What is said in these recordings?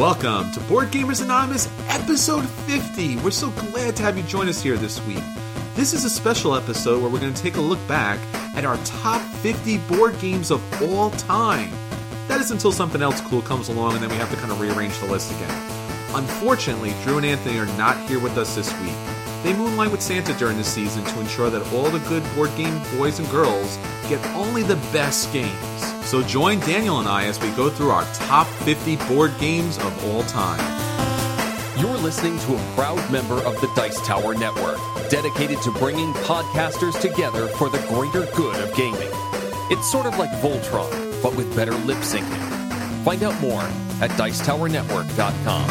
Welcome to Board Gamers Anonymous, episode 50. We're so glad to have you join us here this week. This is a special episode where we're going to take a look back at our top 50 board games of all time. That is until something else cool comes along and then we have to kind of rearrange the list again. Unfortunately, Drew and Anthony are not here with us this week. They moonlight with Santa during the season to ensure that all the good board game boys and girls get only the best games. So join Daniel and I as we go through our top 50 board games of all time. You're listening to a proud member of the Dice Tower Network, dedicated to bringing podcasters together for the greater good of gaming. It's sort of like Voltron, but with better lip syncing. Find out more at Dicetowernetwork.com.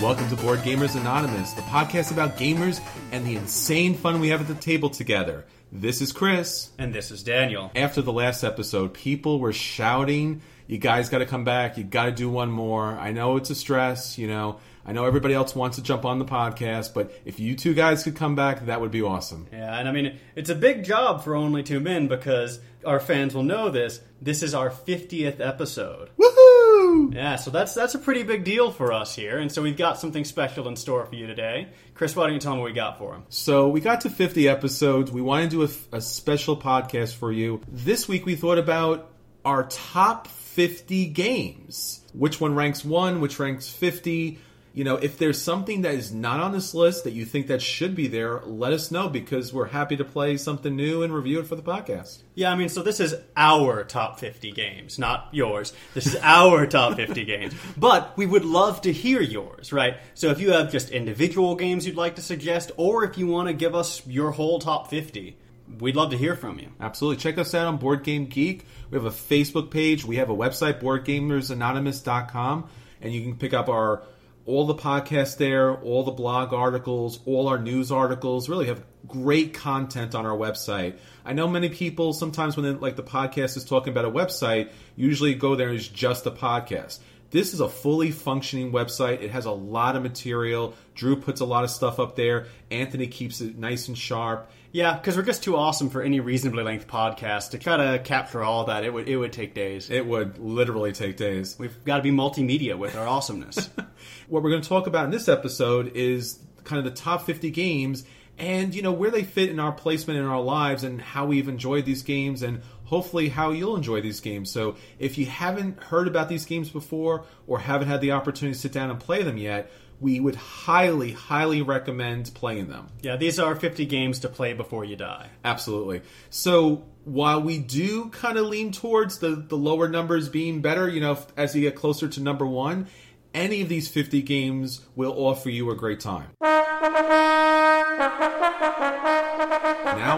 Welcome to Board Gamers Anonymous, the podcast about gamers and the insane fun we have at the table together. This is Chris. And this is Daniel. After the last episode, people were shouting, You guys got to come back. You got to do one more. I know it's a stress, you know. I know everybody else wants to jump on the podcast, but if you two guys could come back, that would be awesome. Yeah, and I mean, it's a big job for only two men because our fans will know this. This is our 50th episode. Woohoo! Yeah, so that's that's a pretty big deal for us here, and so we've got something special in store for you today. Chris, why don't you tell them what we got for them? So we got to 50 episodes. We want to do a, a special podcast for you. This week we thought about our top 50 games. Which one ranks one? Which ranks 50? You know, if there's something that is not on this list that you think that should be there, let us know because we're happy to play something new and review it for the podcast. Yeah, I mean, so this is our top 50 games, not yours. This is our top 50 games. But we would love to hear yours, right? So if you have just individual games you'd like to suggest, or if you want to give us your whole top 50, we'd love to hear from you. Absolutely. Check us out on Board Game Geek. We have a Facebook page. We have a website, boardgamersanonymous.com, and you can pick up our all the podcasts there, all the blog articles, all our news articles. Really have great content on our website. I know many people sometimes when they, like the podcast is talking about a website, usually go there and it's just a podcast. This is a fully functioning website. It has a lot of material. Drew puts a lot of stuff up there. Anthony keeps it nice and sharp. Yeah, because we're just too awesome for any reasonably length podcast to try to capture all that. It would it would take days. It would literally take days. We've got to be multimedia with our awesomeness. what we're going to talk about in this episode is kind of the top 50 games and you know where they fit in our placement in our lives and how we've enjoyed these games and hopefully how you'll enjoy these games. So if you haven't heard about these games before or haven't had the opportunity to sit down and play them yet, we would highly, highly recommend playing them. Yeah, these are 50 games to play before you die. Absolutely. So while we do kind of lean towards the, the lower numbers being better, you know, as you get closer to number one, any of these 50 games will offer you a great time. Now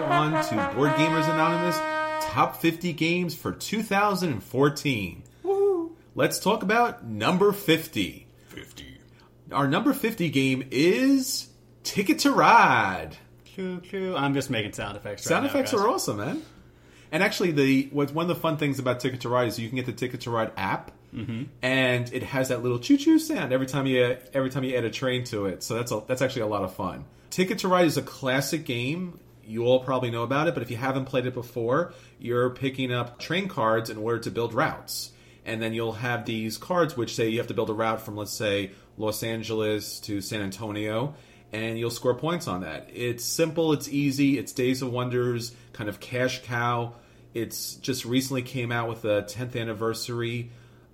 on to Board Gamers Anonymous Top 50 Games for 2014. Woo. Let's talk about number 50. 50. Our number 50 game is Ticket to Ride. Choo choo. I'm just making sound effects. Sound right effects now, are awesome, man. And actually, the what's one of the fun things about Ticket to Ride is you can get the Ticket to Ride app, mm-hmm. and it has that little choo choo sound every time you every time you add a train to it. So that's a, that's actually a lot of fun. Ticket to Ride is a classic game. You all probably know about it, but if you haven't played it before, you're picking up train cards in order to build routes. And then you'll have these cards which say you have to build a route from, let's say, Los Angeles to San Antonio, and you'll score points on that. It's simple, it's easy, it's Days of Wonder's, kind of cash cow. It's just recently came out with a 10th anniversary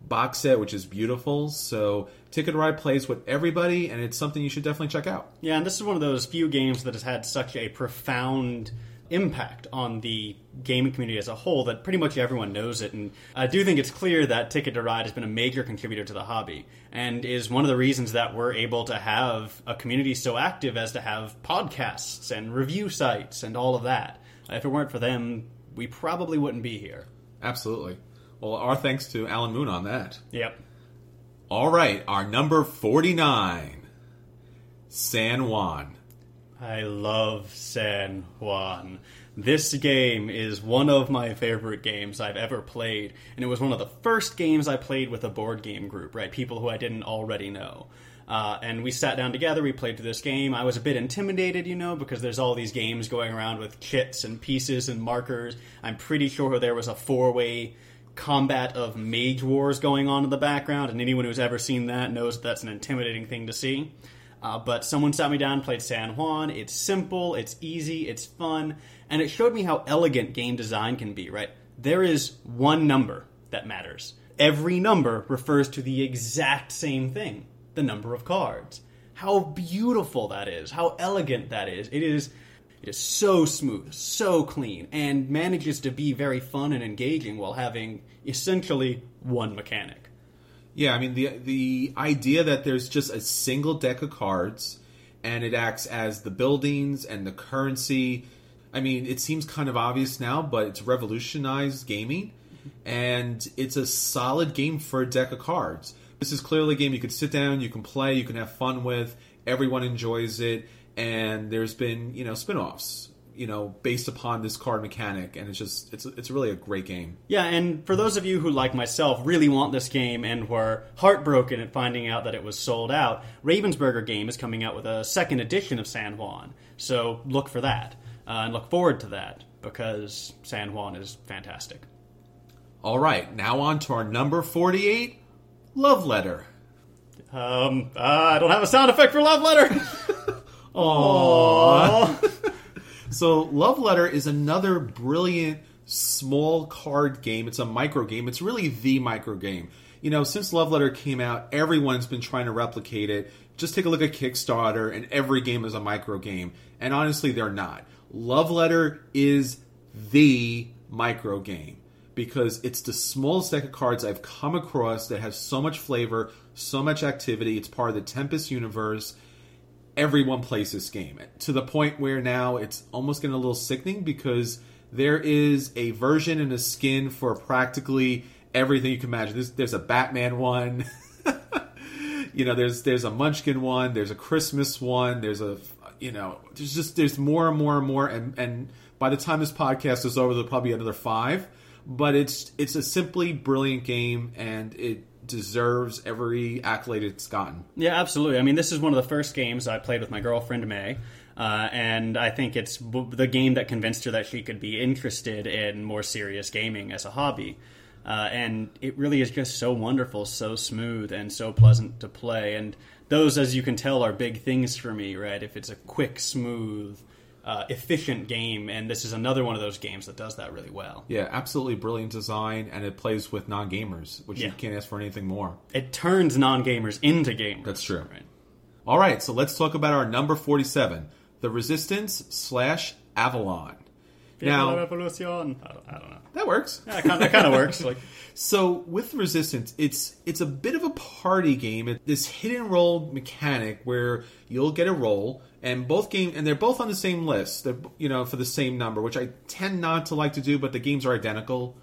box set, which is beautiful. So Ticket Ride plays with everybody, and it's something you should definitely check out. Yeah, and this is one of those few games that has had such a profound impact on the gaming community as a whole that pretty much everyone knows it. And I do think it's clear that Ticket to Ride has been a major contributor to the hobby and is one of the reasons that we're able to have a community so active as to have podcasts and review sites and all of that. If it weren't for them, we probably wouldn't be here. Absolutely. Well, our thanks to Alan Moon on that. Yep. All right, our number 49 San Juan. I love San Juan. This game is one of my favorite games I've ever played, and it was one of the first games I played with a board game group, right? People who I didn't already know. Uh, and we sat down together, we played this game. I was a bit intimidated, you know, because there's all these games going around with kits and pieces and markers. I'm pretty sure there was a four way combat of mage wars going on in the background, and anyone who's ever seen that knows that that's an intimidating thing to see. Uh, but someone sat me down, played San Juan. It's simple, it's easy, it's fun, and it showed me how elegant game design can be. Right, there is one number that matters. Every number refers to the exact same thing: the number of cards. How beautiful that is! How elegant that is! It is. It is so smooth, so clean, and manages to be very fun and engaging while having essentially one mechanic. Yeah, I mean the the idea that there's just a single deck of cards and it acts as the buildings and the currency. I mean, it seems kind of obvious now, but it's revolutionized gaming and it's a solid game for a deck of cards. This is clearly a game you could sit down, you can play, you can have fun with. Everyone enjoys it and there's been, you know, spin-offs you know, based upon this card mechanic, and it's just it's it's really a great game. Yeah, and for those of you who, like myself, really want this game and were heartbroken at finding out that it was sold out, Ravensburger Game is coming out with a second edition of San Juan. So look for that uh, and look forward to that because San Juan is fantastic. All right, now on to our number forty-eight, Love Letter. Um, uh, I don't have a sound effect for Love Letter. Aww. so, Love Letter is another brilliant small card game. It's a micro game. It's really the micro game. You know, since Love Letter came out, everyone's been trying to replicate it. Just take a look at Kickstarter, and every game is a micro game. And honestly, they're not. Love Letter is the micro game because it's the smallest deck of cards I've come across that has so much flavor, so much activity. It's part of the Tempest universe everyone plays this game to the point where now it's almost getting a little sickening because there is a version and a skin for practically everything you can imagine. There's, there's a Batman one. you know, there's there's a Munchkin one. There's a Christmas one. There's a you know, there's just there's more and more and more. And and by the time this podcast is over, there'll probably be another five. But it's it's a simply brilliant game, and it deserves every accolade it's gotten. Yeah, absolutely. I mean, this is one of the first games I played with my girlfriend May. Uh, and I think it's the game that convinced her that she could be interested in more serious gaming as a hobby. Uh, and it really is just so wonderful, so smooth, and so pleasant to play. And those, as you can tell, are big things for me, right? If it's a quick, smooth, uh, efficient game, and this is another one of those games that does that really well. Yeah, absolutely brilliant design, and it plays with non gamers, which yeah. you can't ask for anything more. It turns non gamers into gamers. That's true. Right. All right, so let's talk about our number 47 The Resistance slash Avalon. Now, Revolution. I don't, I don't know. That works. Yeah, that kind of works. Like, so with Resistance, it's it's a bit of a party game. This hidden roll mechanic where you'll get a roll, and both game and they're both on the same list. They're, you know, for the same number, which I tend not to like to do, but the games are identical.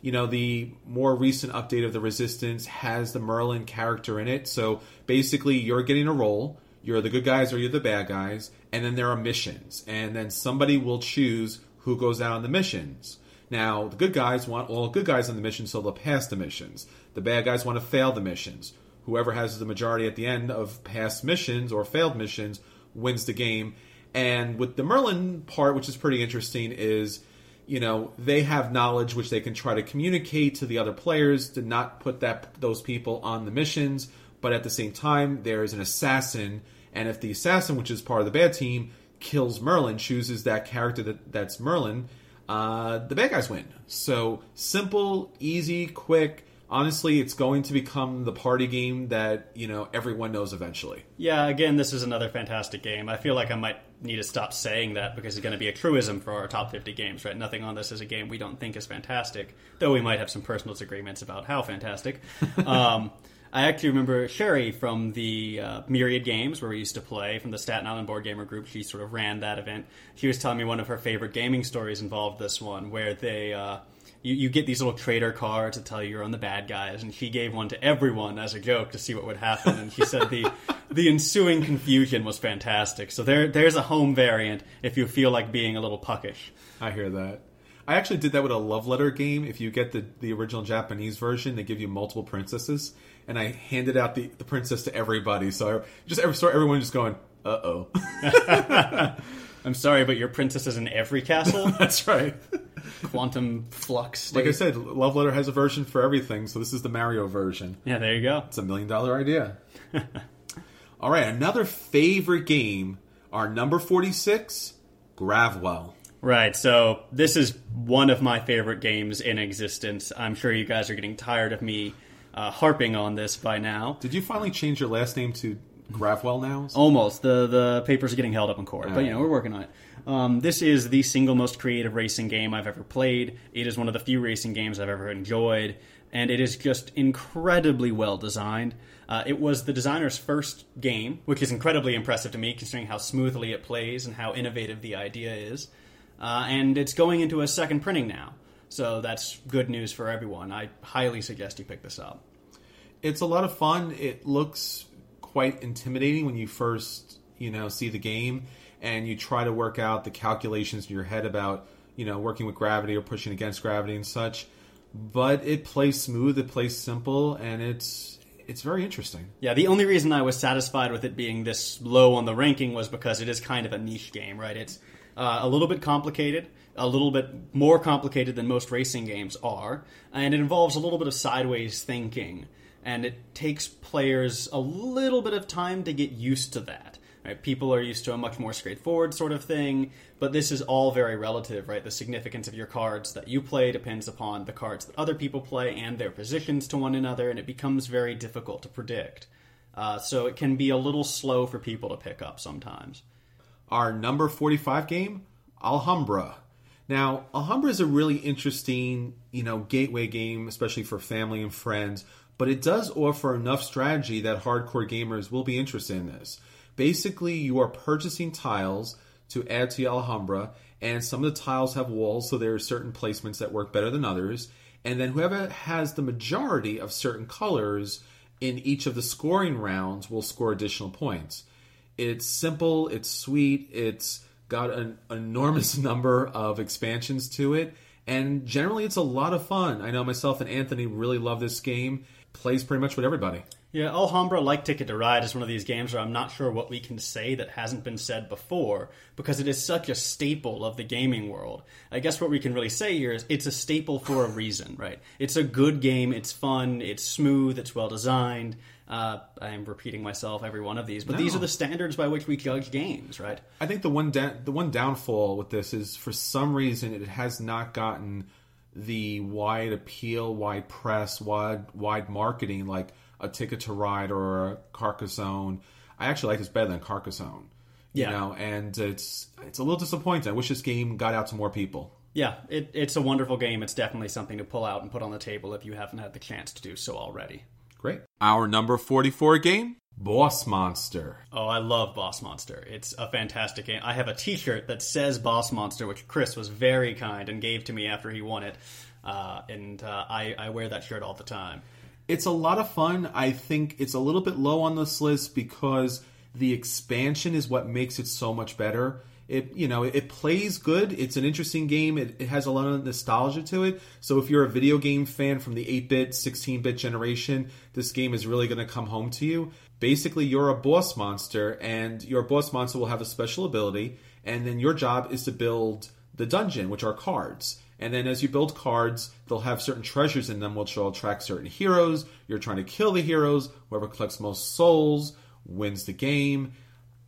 You know, the more recent update of the Resistance has the Merlin character in it, so basically you're getting a roll. You're the good guys or you're the bad guys, and then there are missions, and then somebody will choose who goes out on the missions. Now, the good guys want all good guys on the mission, so they'll pass the missions. The bad guys want to fail the missions. Whoever has the majority at the end of past missions or failed missions wins the game. And with the Merlin part, which is pretty interesting, is you know they have knowledge which they can try to communicate to the other players to not put that those people on the missions. But at the same time, there is an assassin, and if the assassin, which is part of the bad team, kills Merlin, chooses that character that, that's Merlin, uh, the bad guys win. So simple, easy, quick. Honestly, it's going to become the party game that you know everyone knows eventually. Yeah, again, this is another fantastic game. I feel like I might need to stop saying that because it's going to be a truism for our top 50 games, right? Nothing on this is a game we don't think is fantastic, though we might have some personal disagreements about how fantastic. Um, I actually remember Sherry from the uh, Myriad Games, where we used to play, from the Staten Island Board Gamer Group. She sort of ran that event. She was telling me one of her favorite gaming stories involved this one, where they. Uh, you, you get these little trader cards that tell you you're on the bad guys, and she gave one to everyone as a joke to see what would happen. And she said the the ensuing confusion was fantastic. So there there's a home variant if you feel like being a little puckish. I hear that. I actually did that with a love letter game. If you get the, the original Japanese version, they give you multiple princesses and I handed out the, the princess to everybody. So I just every everyone just going, uh oh. I'm sorry, but your princess is in every castle. That's right. quantum flux. Like I said, Love Letter has a version for everything, so this is the Mario version. yeah, there you go. It's a million dollar idea. All right, another favorite game, our number 46, Gravwell. Right, so this is one of my favorite games in existence. I'm sure you guys are getting tired of me uh, harping on this by now. Did you finally change your last name to Gravwell now? Almost. The the papers are getting held up in court, but you know we're working on it. Um, this is the single most creative racing game I've ever played. It is one of the few racing games I've ever enjoyed, and it is just incredibly well designed. Uh, it was the designer's first game, which is incredibly impressive to me, considering how smoothly it plays and how innovative the idea is. Uh, and it's going into a second printing now, so that's good news for everyone. I highly suggest you pick this up. It's a lot of fun. It looks quite intimidating when you first, you know, see the game and you try to work out the calculations in your head about, you know, working with gravity or pushing against gravity and such. But it plays smooth, it plays simple, and it's it's very interesting. Yeah, the only reason I was satisfied with it being this low on the ranking was because it is kind of a niche game, right? It's uh, a little bit complicated, a little bit more complicated than most racing games are, and it involves a little bit of sideways thinking, and it takes players a little bit of time to get used to that. Right? People are used to a much more straightforward sort of thing, but this is all very relative, right? The significance of your cards that you play depends upon the cards that other people play and their positions to one another, and it becomes very difficult to predict. Uh, so it can be a little slow for people to pick up sometimes. Our number 45 game, Alhambra. Now, Alhambra is a really interesting, you know, gateway game, especially for family and friends, but it does offer enough strategy that hardcore gamers will be interested in this. Basically, you are purchasing tiles to add to your Alhambra, and some of the tiles have walls, so there are certain placements that work better than others. And then whoever has the majority of certain colors in each of the scoring rounds will score additional points. It's simple, it's sweet, it's got an enormous number of expansions to it, and generally it's a lot of fun. I know myself and Anthony really love this game. Plays pretty much with everybody. Yeah, Alhambra, like Ticket to Ride, is one of these games where I'm not sure what we can say that hasn't been said before because it is such a staple of the gaming world. I guess what we can really say here is it's a staple for a reason, right? It's a good game, it's fun, it's smooth, it's well designed. Uh, I'm repeating myself every one of these, but these are the standards by which we judge games, right? I think the one da- the one downfall with this is for some reason it has not gotten the wide appeal, wide press, wide wide marketing like a Ticket to Ride or a Carcassonne. I actually like this better than Carcassonne. You Yeah. know, and it's it's a little disappointing. I wish this game got out to more people. Yeah, it, it's a wonderful game. It's definitely something to pull out and put on the table if you haven't had the chance to do so already. Great. Our number 44 game, Boss Monster. Oh, I love Boss Monster. It's a fantastic game. I have a T-shirt that says Boss Monster, which Chris was very kind and gave to me after he won it, uh, and uh, I, I wear that shirt all the time. It's a lot of fun. I think it's a little bit low on this list because the expansion is what makes it so much better. It you know it plays good. It's an interesting game. It, it has a lot of nostalgia to it. So if you're a video game fan from the 8-bit, 16-bit generation, this game is really going to come home to you. Basically, you're a boss monster, and your boss monster will have a special ability, and then your job is to build the dungeon, which are cards. And then as you build cards, they'll have certain treasures in them, which will attract certain heroes. You're trying to kill the heroes. Whoever collects most souls wins the game.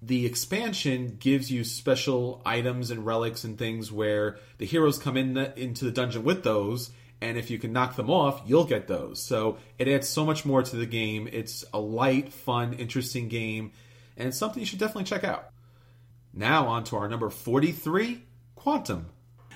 The expansion gives you special items and relics and things where the heroes come in the, into the dungeon with those, and if you can knock them off, you'll get those. So it adds so much more to the game. It's a light, fun, interesting game, and something you should definitely check out. Now on to our number 43, Quantum.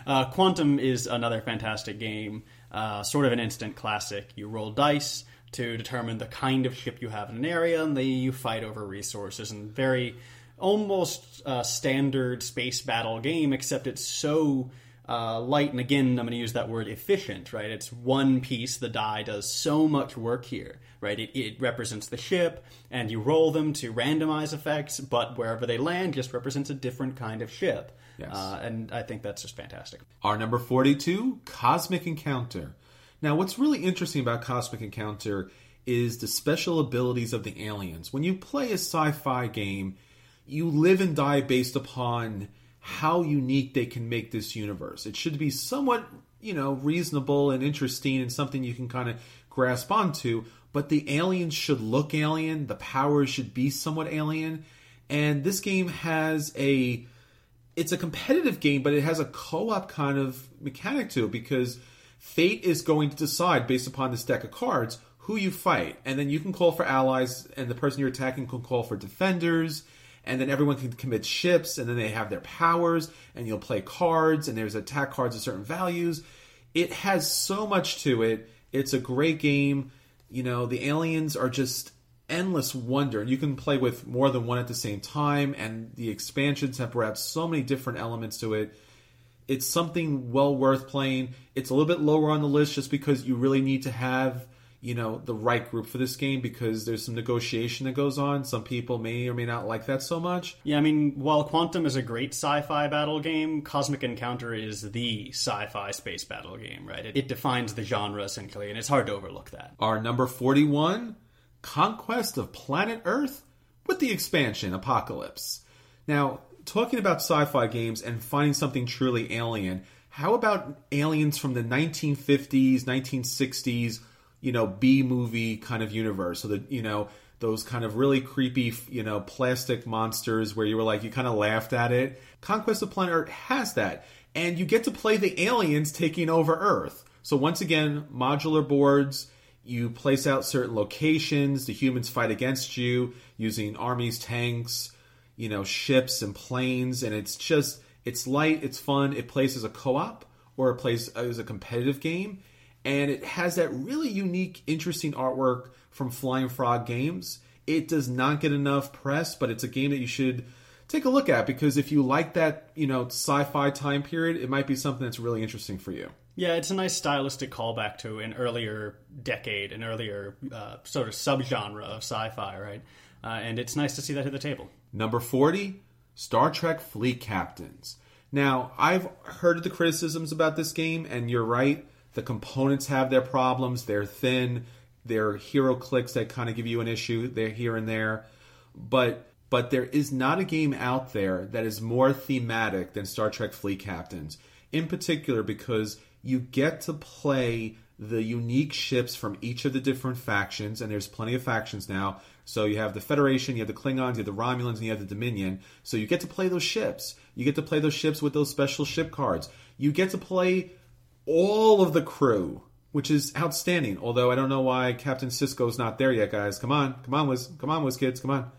Uh, Quantum is another fantastic game, uh, sort of an instant classic. You roll dice to determine the kind of ship you have in an area, and then you fight over resources. And very almost uh, standard space battle game, except it's so uh, light. And again, I'm going to use that word efficient, right? It's one piece. The die does so much work here, right? It, it represents the ship, and you roll them to randomize effects, but wherever they land just represents a different kind of ship. Yes. Uh, and I think that's just fantastic. Our number 42, Cosmic Encounter. Now, what's really interesting about Cosmic Encounter is the special abilities of the aliens. When you play a sci fi game, you live and die based upon how unique they can make this universe. It should be somewhat, you know, reasonable and interesting and something you can kind of grasp onto, but the aliens should look alien, the powers should be somewhat alien, and this game has a it's a competitive game, but it has a co-op kind of mechanic to it because fate is going to decide based upon this deck of cards who you fight, and then you can call for allies, and the person you're attacking can call for defenders, and then everyone can commit ships, and then they have their powers, and you'll play cards, and there's attack cards of certain values. It has so much to it. It's a great game. You know, the aliens are just endless wonder, you can play with more than one at the same time, and the expansions have brought so many different elements to it. It's something well worth playing. It's a little bit lower on the list just because you really need to have you know the right group for this game because there's some negotiation that goes on some people may or may not like that so much Yeah, I mean, while Quantum is a great sci-fi battle game, Cosmic Encounter is the sci-fi space battle game, right? It, it defines the genre essentially, and it's hard to overlook that. our number 41 conquest of planet earth with the expansion apocalypse now talking about sci-fi games and finding something truly alien how about aliens from the 1950s 1960s you know b movie kind of universe. So that you know those kind of really creepy you know plastic monsters where you were like you kind of laughed at it. Conquest of planet earth has that. And you get to play the aliens taking over earth. So once again modular boards you place out certain locations the humans fight against you using armies tanks you know ships and planes. And it's just it's light it's fun. It plays as a co-op or it plays as a competitive game and it has that really unique interesting artwork from flying frog games it does not get enough press but it's a game that you should take a look at because if you like that you know sci-fi time period it might be something that's really interesting for you Yeah, it's a nice stylistic callback to an earlier decade, an earlier uh, sort of subgenre of sci-fi, right? Uh, and it's nice to see that at the table. Number 40, Star Trek Fleet Captains. Now, I've heard the criticisms about this game, and you're right. The components have their problems. They're thin. They're HeroClix that kind of give you an issue. They're here and there. But but there is not a game out there that is more thematic than Star Trek Fleet Captains. In particular, because you get to play the unique ships from each of the different factions, and there's plenty of factions now. So you have the Federation, you have the Klingons, you have the Romulans, and you have the Dominion. So you get to play those ships. You get to play those ships with those special ship cards. You get to play all of the crew, which is outstanding. Although I don't know why Captain Sisko's not there yet, guys. Come on, come on, Wiz, come on, WizKids, come on,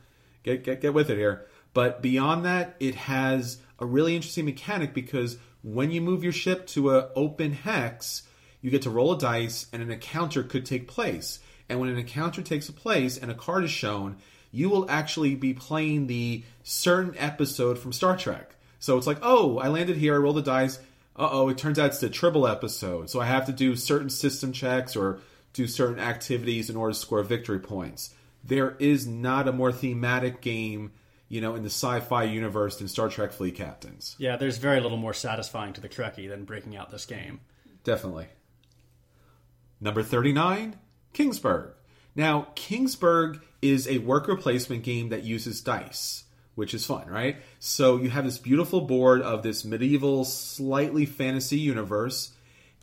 get get get with it here. But beyond that, it has a really interesting mechanic because when you move your ship to a open hex, you get to roll a dice, and an encounter could take place. And when an encounter takes place and a card is shown, you will actually be playing the certain episode from Star Trek. So it's like, oh, I landed here, I rolled the dice. Uh oh, it turns out it's the tribble episode. So I have to do certain system checks or do certain activities in order to score victory points. There is not a more thematic game, you know, in the sci fi universe than Star Trek Fleet Captains. Yeah, there's very little more satisfying to the Trekkie than breaking out this game. Definitely. Number 39, Kingsburg. Now, Kingsburg is a worker placement game that uses dice, which is fun, right? So you have this beautiful board of this medieval, slightly fantasy universe,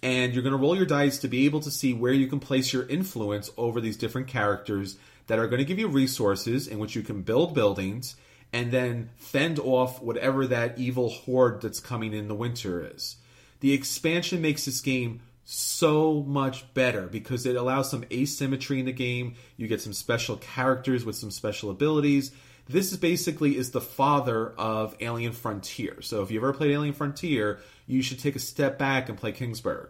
and you're going to roll your dice to be able to see where you can place your influence over these different characters that are going to give you resources in which you can build buildings and then fend off whatever that evil horde that's coming in the winter is. The expansion makes this game so much better because it allows some asymmetry in the game. You get some special characters with some special abilities. This is basically is the father of Alien Frontier. So if you've ever played Alien Frontier, you should take a step back and play Kingsburg.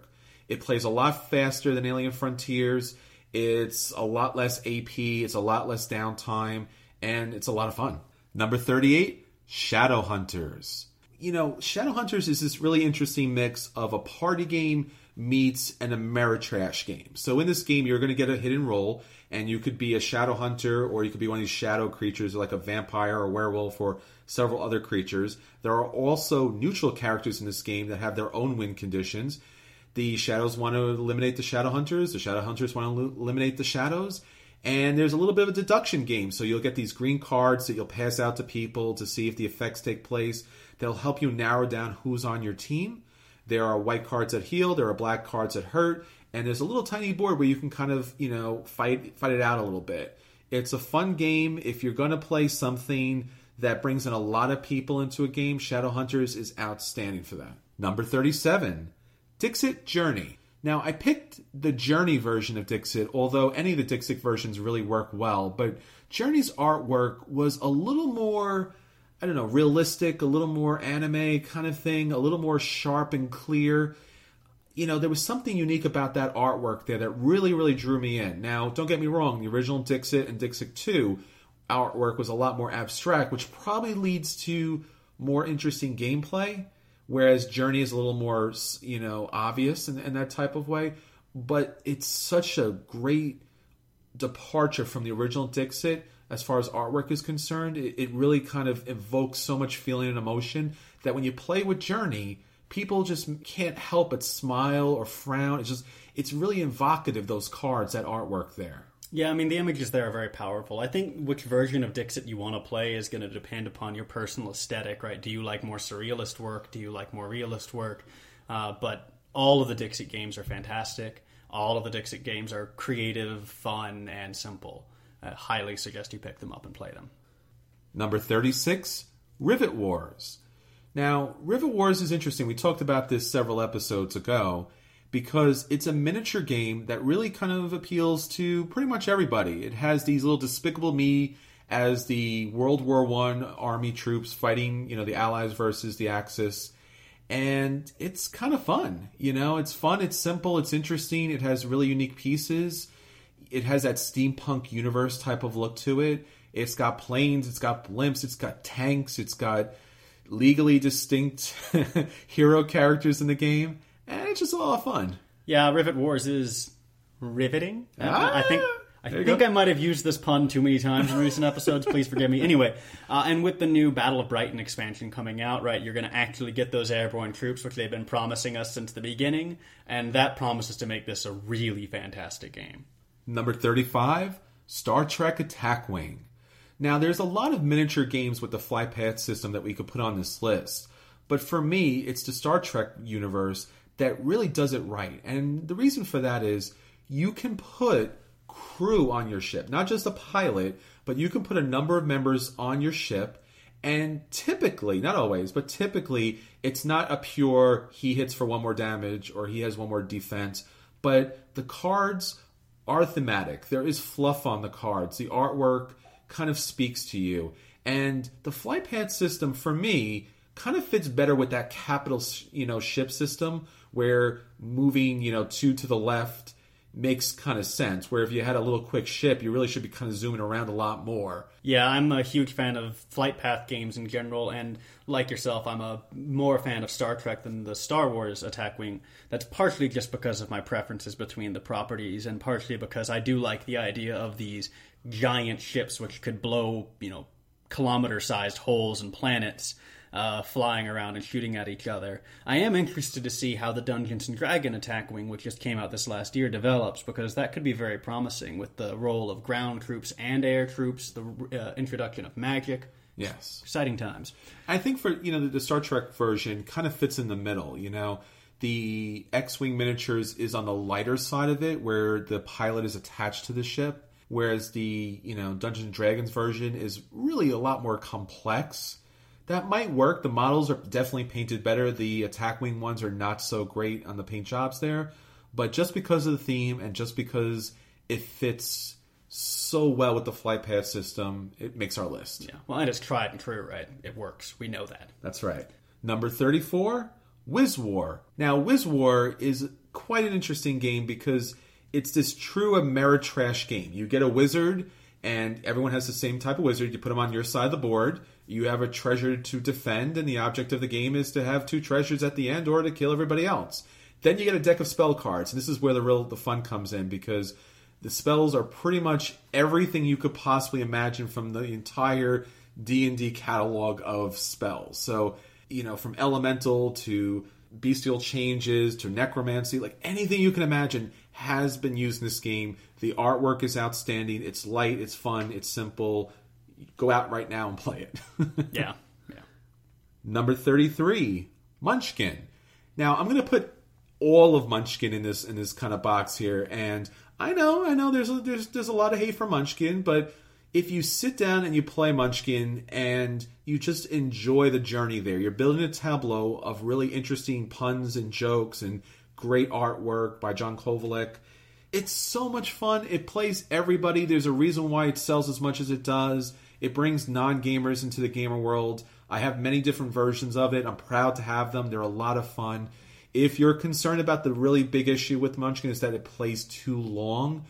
It plays a lot faster than Alien Frontiers. It's a lot less AP, it's a lot less downtime, and it's a lot of fun. Number 38, Shadow Hunters. You know, Shadow Hunters is this really interesting mix of a party game meets an Ameritrash game. So in this game, you're going to get a hidden role, and you could be a shadow hunter, or you could be one of these shadow creatures, like a vampire or werewolf, or several other creatures. There are also neutral characters in this game that have their own win conditions. The shadows want to eliminate the shadow hunters. The shadow hunters want to eliminate the shadows. And there's a little bit of a deduction game. So you'll get these green cards that you'll pass out to people to see if the effects take place. They'll help you narrow down who's on your team. There are white cards that heal, there are black cards that hurt, and there's a little tiny board where you can kind of, you know, fight fight it out a little bit. It's a fun game if you're going to play something that brings in a lot of people into a game. Shadowhunters is outstanding for that. Number 37, Dixit Journey. Now, I picked the Journey version of Dixit, although any of the Dixit versions really work well, but Journey's artwork was a little more, I don't know, realistic, a little more anime kind of thing, a little more sharp and clear. You know, there was something unique about that artwork there that really, really drew me in. Now, don't get me wrong, the original Dixit and Dixit 2 artwork was a lot more abstract, which probably leads to more interesting gameplay whereas Journey is a little more, you know, obvious in, in that type of way. But it's such a great departure from the original Dixit as far as artwork is concerned. It, it really kind of evokes so much feeling and emotion that when you play with Journey, people just can't help but smile or frown. It's just, it's really evocative, those cards, that artwork there. Yeah, I mean, the images there are very powerful. I think which version of Dixit you want to play is going to depend upon your personal aesthetic, right? Do you like more surrealist work? Do you like more realist work? Uh, but all of the Dixit games are fantastic. All of the Dixit games are creative, fun, and simple. I highly suggest you pick them up and play them. Number 36, Rivet Wars. Now, Rivet Wars is interesting. We talked about this several episodes ago because it's a miniature game that really kind of appeals to pretty much everybody. It has these little despicable me as the World War One army troops fighting, you know, the Allies versus the Axis. And it's kind of fun, you know. It's fun. It's simple. It's interesting. It has really unique pieces. It has that steampunk universe type of look to it. It's got planes. It's got blimps. It's got tanks. It's got legally distinct hero characters in the game and it's just a lot of fun. Yeah, Rivet Wars is riveting. Ah, I think I think I might have used this pun too many times in recent episodes. Please forgive me. Anyway, uh, and with the new Battle of Brighton expansion coming out, right, you're going to actually get those airborne troops, which they've been promising us since the beginning, and that promises to make this a really fantastic game. Number 35, Star Trek Attack Wing. Now, there's a lot of miniature games with the flight path system that we could put on this list, but for me, it's the Star Trek universe that really does it right. And the reason for that is you can put crew on your ship, not just a pilot, but you can put a number of members on your ship. And typically, not always, but typically, it's not a pure he hits for one more damage or he has one more defense, but the cards are thematic. There is fluff on the cards. The artwork kind of speaks to you. And the path system, for me, kind of fits better with that capital, you know, ship system where moving, you know, two to the left makes kind of sense. Where if you had a little quick ship, you really should be kind of zooming around a lot more. Yeah, I'm a huge fan of flight path games in general, and like yourself, I'm a more fan of Star Trek than the Star Wars Attack Wing. That's partially just because of my preferences between the properties, and partially because I do like the idea of these giant ships which could blow, you know, kilometer-sized holes in planets uh, flying around and shooting at each other. I am interested to see how the Dungeons and Dragon attack wing, which just came out this last year, develops because that could be very promising with the role of ground troops and air troops, the uh, introduction of magic. Yes, exciting times. I think for you know the, the Star Trek version kind of fits in the middle. You know, the X-wing miniatures is on the lighter side of it, where the pilot is attached to the ship, whereas the you know Dungeons and Dragons version is really a lot more complex that might work. The models are definitely painted better. The attack wing ones are not so great on the paint jobs there. But just because of the theme and just because it fits so well with the flight path system, it makes our list. Yeah. Well, and it's tried and true, right? It works. We know that. That's right. Number 34, Wiz War. Now, Wiz War is quite an interesting game because it's this true Ameritrash game. You get a wizard, and everyone has the same type of wizard. You put them on your side of the board you have a treasure to defend, and the object of the game is to have two treasures at the end or to kill everybody else. Then you get a deck of spell cards, and this is where the real the fun comes in because the spells are pretty much everything you could possibly imagine from the entire D and D catalog of spells. So you know, from elemental to bestial changes to necromancy, like anything you can imagine has been used in this game. The artwork is outstanding. It's light, it's fun, it's simple. Go out right now and play it. Yeah, yeah. Number 33, Munchkin. Now, I'm going to put all of Munchkin in this in this kind of box here and I know, I know there's a, there's there's a lot of hate for Munchkin, but if you sit down and you play Munchkin and you just enjoy the journey there, you're building a tableau of really interesting puns and jokes and great artwork by John Kovalic. It's so much fun. It plays everybody. There's a reason why it sells as much as it does. It brings non gamers into the gamer world. I have many different versions of it. I'm proud to have them. They're a lot of fun. If you're concerned about the really big issue with Munchkin is that it plays too long,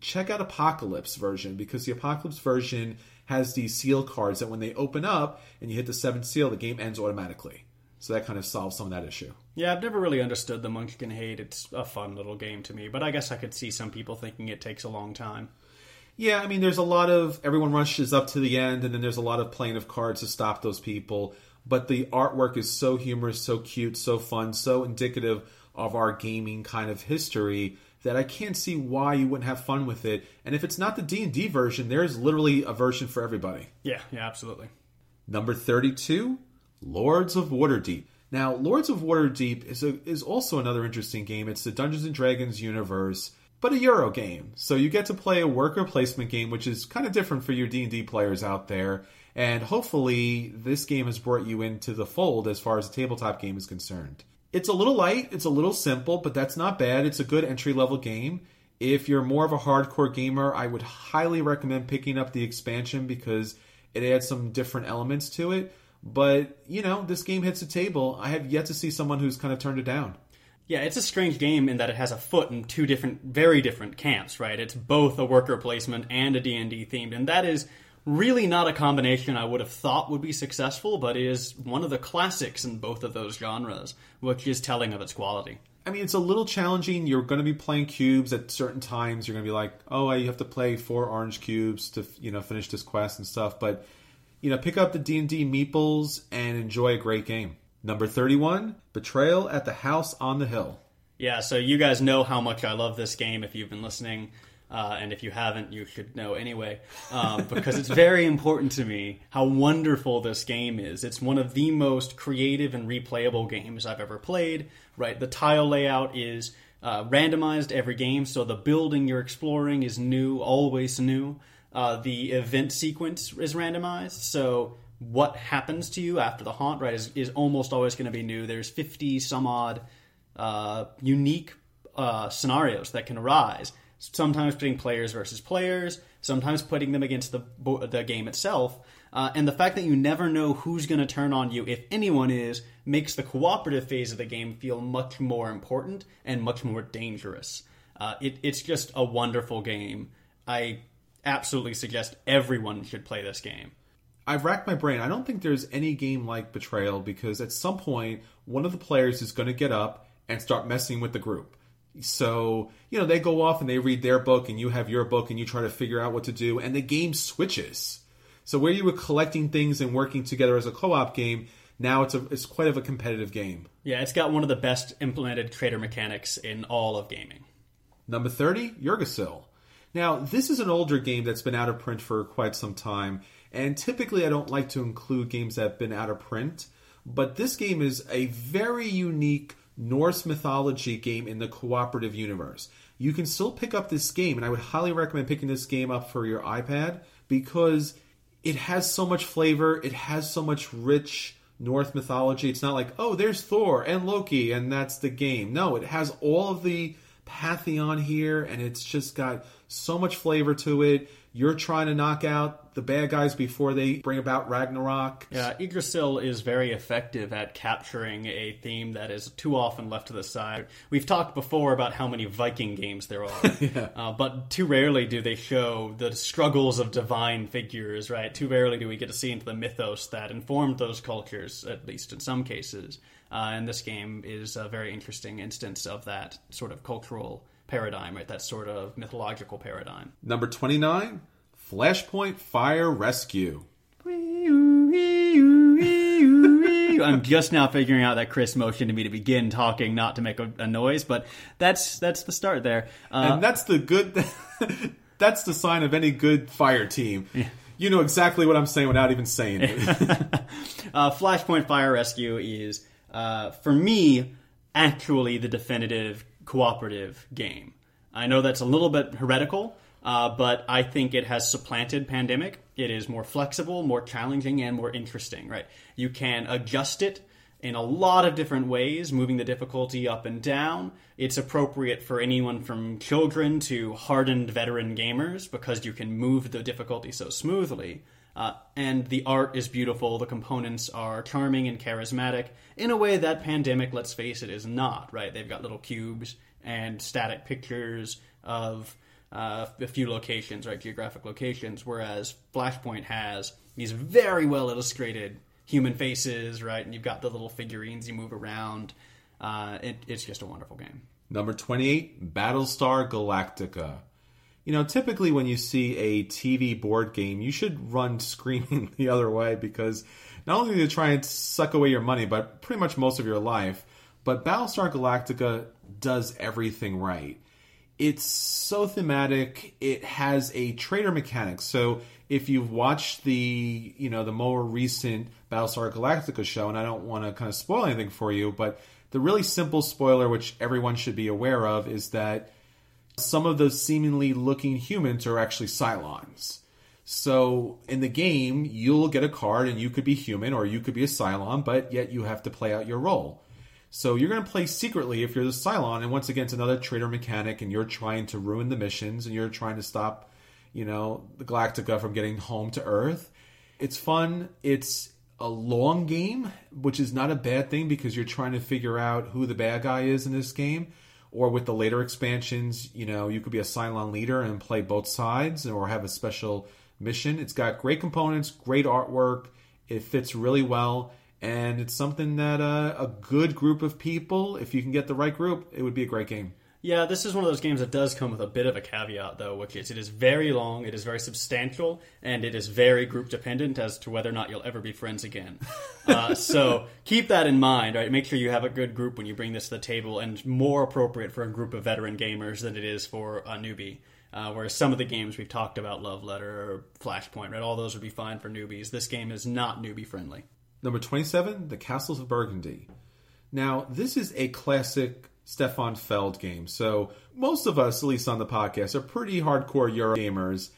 check out Apocalypse version because the Apocalypse version has these seal cards that when they open up and you hit the seventh seal, the game ends automatically. So that kind of solves some of that issue. Yeah, I've never really understood the Munchkin hate. It's a fun little game to me, but I guess I could see some people thinking it takes a long time. Yeah, I mean, there's a lot of everyone rushes up to the end, and then there's a lot of playing of cards to stop those people. But the artwork is so humorous, so cute, so fun, so indicative of our gaming kind of history that I can't see why you wouldn't have fun with it. And if it's not the D and D version, there's literally a version for everybody. Yeah, yeah, absolutely. Number 32, Lords of Waterdeep. Now, Lords of Waterdeep is a, is also another interesting game. It's the Dungeons and Dragons universe, but a Euro game. So you get to play a worker placement game, which is kind of different for your D&D players out there. And hopefully, this game has brought you into the fold as far as the tabletop game is concerned. It's a little light, it's a little simple, but that's not bad. It's a good entry level game. If you're more of a hardcore gamer, I would highly recommend picking up the expansion because it adds some different elements to it. But, you know, this game hits the table. I have yet to see someone who's kind of turned it down. Yeah, it's a strange game in that it has a foot in two different, very different camps, right? It's both a worker placement and a D&D themed, and that is really not a combination I would have thought would be successful, but is one of the classics in both of those genres, which is telling of its quality. I mean, it's a little challenging. You're going to be playing cubes at certain times. You're going to be like, oh, you have to play four orange cubes to, you know, finish this quest and stuff. But, you know, pick up the D&D meeples and enjoy a great game. Number 31, Betrayal at the House on the Hill. Yeah, so you guys know how much I love this game if you've been listening. Uh, and if you haven't, you should know anyway, um, because it's very important to me how wonderful this game is. It's one of the most creative and replayable games I've ever played. Right, the tile layout is uh, randomized every game, so the building you're exploring is new, always new. Uh, the event sequence is randomized, so what happens to you after the haunt, right, is, is almost always going to be new. There's 50 some odd uh, unique uh, scenarios that can arise sometimes putting players versus players, sometimes putting them against the the game itself. Uh, and the fact that you never know who's going to turn on you, if anyone is, makes the cooperative phase of the game feel much more important and much more dangerous. Uh, it, it's just a wonderful game. I absolutely suggest everyone should play this game. I've racked my brain. I don't think there's any game like Betrayal because at some point, one of the players is going to get up and start messing with the group so, you know, they go off and they read their book and you have your book and you try to figure out what to do and the game switches. So where you were collecting things and working together as a co-op game, now it's a it's quite of a competitive game. Yeah, it's got one of the best implemented trader mechanics in all of gaming. Number 30, Yggdrasil. Now, this is an older game that's been out of print for quite some time, and typically I don't like to include games that have been out of print, but this game is a very unique Norse mythology game in the cooperative universe. You can still pick up this game, and I would highly recommend picking this game up for your iPad because it has so much flavor. It has so much rich Norse mythology. It's not like, oh, there's Thor and Loki, and that's the game. No, it has all of the pantheon here, and it's just got so much flavor to it. You're trying to knock out the bad guys before they bring about Ragnarok. Yeah, Yggdrasil is very effective at capturing a theme that is too often left to the side. We've talked before about how many Viking games there are, yeah. uh, but too rarely do they show the struggles of divine figures, right? Too rarely do we get to see into the mythos that informed those cultures, at least in some cases. Uh, and this game is a very interesting instance of that sort of cultural paradigm, right? That sort of mythological paradigm. Number 29, Flashpoint Fire Rescue. I'm just now figuring out that Chris motioned to me to begin talking, not to make a, a noise. But that's that's the start there. Uh, and that's the good. that's the sign of any good fire team. You know exactly what I'm saying without even saying it. uh, Flashpoint Fire Rescue is, uh, for me, actually the definitive cooperative game. I know that's a little bit heretical, uh, but I think it has supplanted Pandemic. It is more flexible, more challenging, and more interesting. Right? You can adjust it in a lot of different ways, moving the difficulty up and down. It's appropriate for anyone from children to hardened veteran gamers because you can move the difficulty so smoothly. Uh, and the art is beautiful, the components are charming and charismatic in a way that Pandemic, let's face it, is not, right? They've got little cubes and static pictures of uh, a few locations, right? Geographic locations, whereas Flashpoint has these very well illustrated human faces, right? And you've got the little figurines you move around. Uh, it, it's just a wonderful game. Number 28, Battlestar Galactica. You know, typically when you see a TV board game, you should run screaming the other way because not only do they try and suck away your money, but pretty much most of your life, but Battlestar Galactica does everything right. It's so thematic. It has a traitor mechanic. So if you've watched the, you know, the more recent Battlestar Galactica show, and I don't want to kind of spoil anything for you, but the really simple spoiler, which everyone should be aware of, is that some of those seemingly looking humans are actually Cylons. So in the game, you'll get a card and you could be human or you could be a Cylon, but yet you have to play out your role. So you're going to play secretly if you're the Cylon, and once again, it's another traitor mechanic, and you're trying to ruin the missions, and you're trying to stop, you know, the Galactica from getting home to Earth. It's fun. It's a long game, which is not a bad thing because you're trying to figure out who the bad guy is in this game. Or with the later expansions, you know, you could be a Cylon leader and play both sides, or have a special mission. It's got great components, great artwork. It fits really well and it's something that uh, a good group of people, if you can get the right group, it would be a great game. Yeah, this is one of those games that does come with a bit of a caveat, though, which is it is very long, it is very substantial, and it is very group dependent as to whether or not you'll ever be friends again. uh, so keep that in mind, right? Make sure you have a good group when you bring this to the table, and more appropriate for a group of veteran gamers than it is for a newbie. Uh, whereas some of the games we've talked about, Love Letter or Flashpoint, right, all those would be fine for newbies. This game is not newbie friendly. Number 27, The Castles of Burgundy. Now, this is a classic Stefan Feld game. So, most of us, at least on the podcast, are pretty hardcore Euro gamers.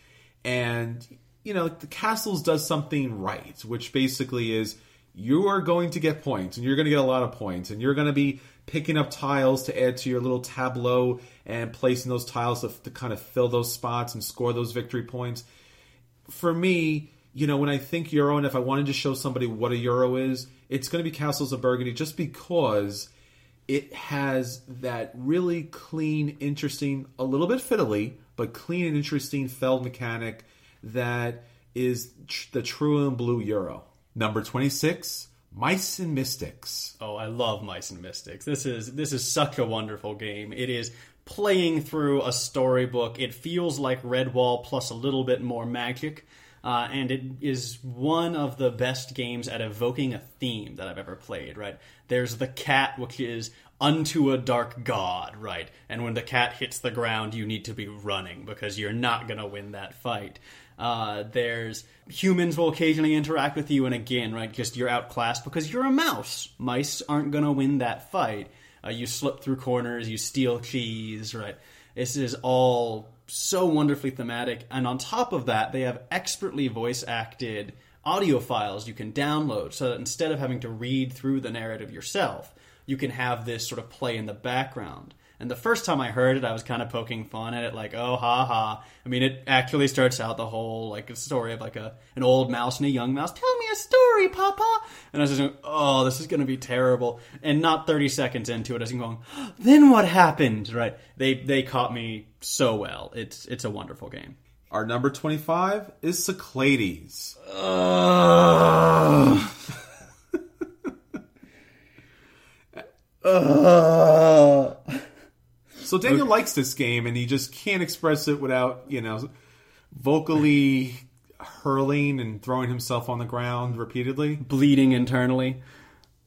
And, you know, The Castles does something right, which basically is you are going to get points, and you're going to get a lot of points, and you're going to be picking up tiles to add to your little tableau and placing those tiles to, to kind of fill those spots and score those victory points. For me, you know, when I think Euro, and if I wanted to show somebody what a Euro is, it's going to be Castles of Burgundy just because it has that really clean, interesting, a little bit fiddly, but clean and interesting Feld mechanic that is tr- the true and blue Euro. Number 26, Mice and Mystics. Oh, I love Mice and Mystics. This is this is such a wonderful game. It is playing through a storybook. It feels like Redwall plus a little bit more magic. Uh, and it is one of the best games at evoking a theme that I've ever played, right? There's the cat, which is unto a dark god, right? And when the cat hits the ground, you need to be running because you're not going to win that fight. Uh, there's humans will occasionally interact with you, and again, right, just you're outclassed because you're a mouse. Mice aren't going to win that fight. Uh, you slip through corners, you steal cheese, right? This is all so wonderfully thematic. And on top of that, they have expertly voice acted audio files you can download so that instead of having to read through the narrative yourself, you can have this sort of play in the background. And the first time I heard it, I was kind of poking fun at it, like, oh, ha ha. I mean, it actually starts out the whole, like, story of, like, a an old mouse and a young mouse. Tell me a story, Papa. And I was just going, oh, this is going to be terrible. And not 30 seconds into it, I was going, then what happened? Right? They they caught me so well. It's it's a wonderful game. Our number 25 is Cyclades. Uh, uh. So Daniel likes this game, and he just can't express it without, you know, vocally hurling and throwing himself on the ground repeatedly. Bleeding internally.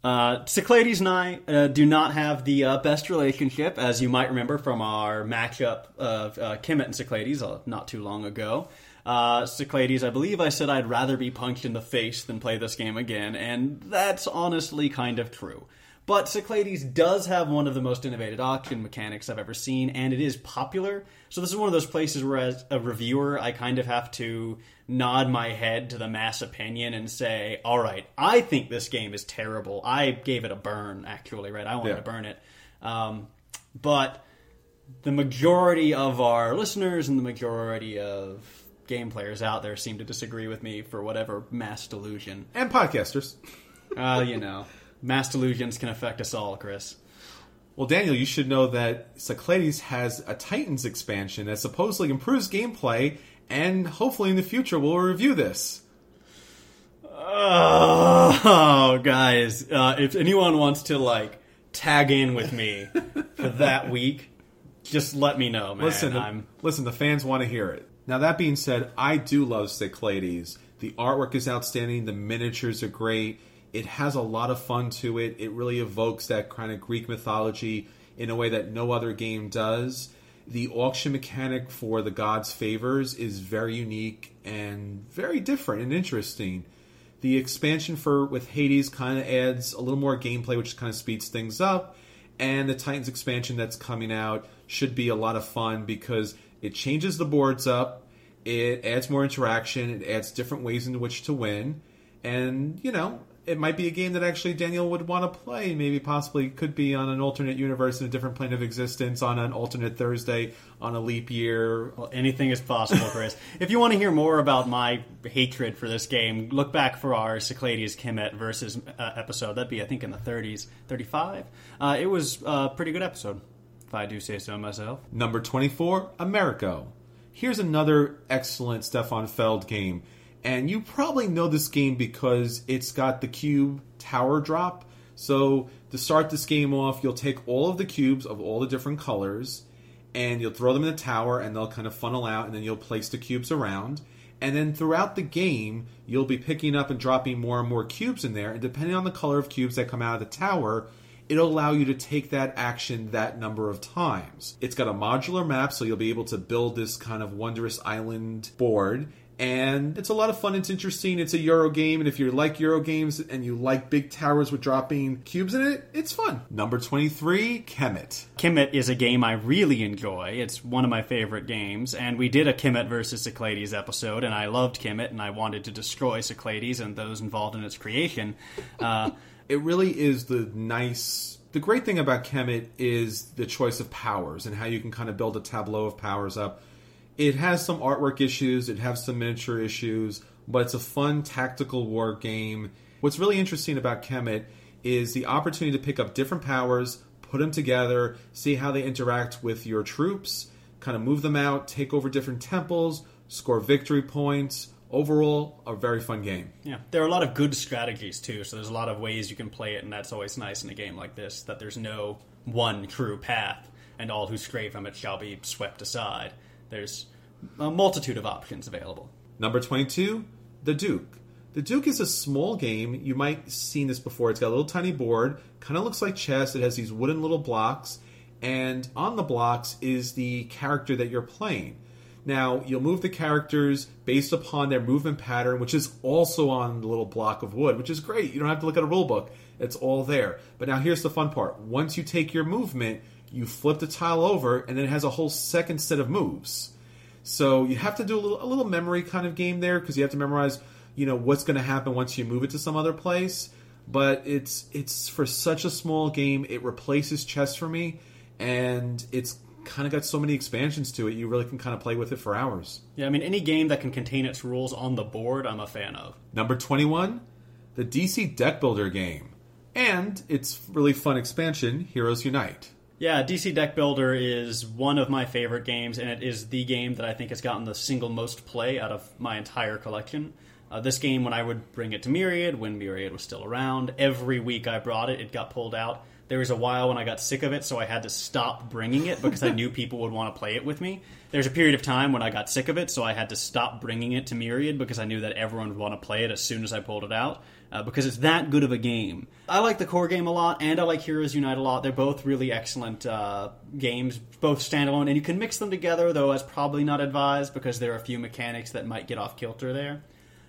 Uh, Cyclades and I uh, do not have the uh, best relationship, as you might remember from our matchup of uh, Kemet and Cyclades uh, not too long ago. Uh, Cyclades, I believe I said I'd rather be punched in the face than play this game again, and that's honestly kind of true. But Cyclades does have one of the most innovative auction mechanics I've ever seen, and it is popular. So this is one of those places where, as a reviewer, I kind of have to nod my head to the mass opinion and say, "All right, I think this game is terrible. I gave it a burn, actually. Right, I wanted Yeah. to burn it." Um, but the majority of our listeners and the majority of game players out there seem to disagree with me for whatever mass delusion. And podcasters. Uh, you know, mass delusions can affect us all, Chris. Well, Daniel, you should know that Cyclades has a Titans expansion that supposedly improves gameplay, and hopefully in the future we'll review this. Oh, guys, uh, if anyone wants to like tag in with me for that week, just let me know, man. Listen, the, listen, the fans want to hear it. Now that being said, I do love Cyclades. The artwork is outstanding. The miniatures are great. It has a lot of fun to it. It really evokes that kind of Greek mythology in a way that no other game does. The auction mechanic for the gods' favors is very unique and very different and interesting. The expansion for with Hades kind of adds a little more gameplay, which kind of speeds things up. And the Titans expansion that's coming out should be a lot of fun because it changes the boards up, it adds more interaction, it adds different ways in which to win, and you know it might be a game that actually Daniel would want to play. Maybe possibly could be on an alternate universe in a different plane of existence, on an alternate Thursday, on a leap year, Well, anything is possible, Chris. if you want to hear more about my hatred for this game, look back for our Cyclades Kemet versus uh, episode. That'd be, I think, in the 30s, 35. Uh, it was a pretty good episode, if I do say so myself. Number 24, Amerigo. Here's another excellent Stefan Feld game. And you probably know this game because it's got the cube tower drop. So to start this game off, you'll take all of the cubes of all the different colors and you'll throw them in the tower and they'll kind of funnel out and then you'll place the cubes around. And then throughout the game, you'll be picking up and dropping more and more cubes in there. And depending on the color of cubes that come out of the tower, it'll allow you to take that action that number of times. It's got a modular map, so you'll be able to build this kind of wondrous island board. And it's a lot of fun. It's interesting. It's a Euro game, and if you like Euro games and you like big towers with dropping cubes in it, it's fun. Number 23, Kemet. Kemet is a game I really enjoy. It's one of my favorite games, and we did a Kemet versus Cyclades episode, and I loved Kemet, and I wanted to destroy Cyclades and those involved in its creation. Uh, it really is the nice the great thing about kemet is the choice of powers and how you can kind of build a tableau of powers up it has some artwork issues it has some miniature issues but it's a fun tactical war game what's really interesting about kemet is the opportunity to pick up different powers put them together see how they interact with your troops kind of move them out take over different temples score victory points overall a very fun game Yeah, there are a lot of good strategies too. So there's a lot of ways you can play it, and that's always nice in a game like this. That there's no one true path, and all who stray from it shall be swept aside. There's a multitude of options available. Number 22, The Duke. The Duke is a small game. You might have seen this before. It's got a little tiny board, kind of looks like chess. It has these wooden little blocks, and on the blocks is the character that you're playing. Now, you'll move the characters based upon their movement pattern, which is also on the little block of wood, which is great. You don't have to look at a rule book, it's all there. But now, here's the fun part once you take your movement, you flip the tile over, and then it has a whole second set of moves. So you have to do a little, a little memory kind of game there because you have to memorize, you know, what's going to happen once you move it to some other place. But it's it's for such a small game, it replaces chess for me, and it's kind of got so many expansions to it. You really can kind of play with it for hours. Yeah, I mean any game that can contain its rules on the board, I'm a fan of. Number twenty one, the DC Deck Builder game, and its really fun expansion, Heroes Unite. Yeah, DC Deck Builder is one of my favorite games, and it is the game that I think has gotten the single most play out of my entire collection. Uh, this game, when I would bring it to Myriad, when Myriad was still around, every week I brought it, it got pulled out There was a while when I got sick of it, so I had to stop bringing it because I knew people would want to play it with me. There's a period of time when I got sick of it, so I had to stop bringing it to Myriad because I knew that everyone would want to play it as soon as I pulled it out. Uh, because it's that good of a game. I like the core game a lot, and I like Heroes Unite a lot. They're both really excellent uh, games, both standalone, and you can mix them together, though that's probably not advised because there are a few mechanics that might get off kilter there.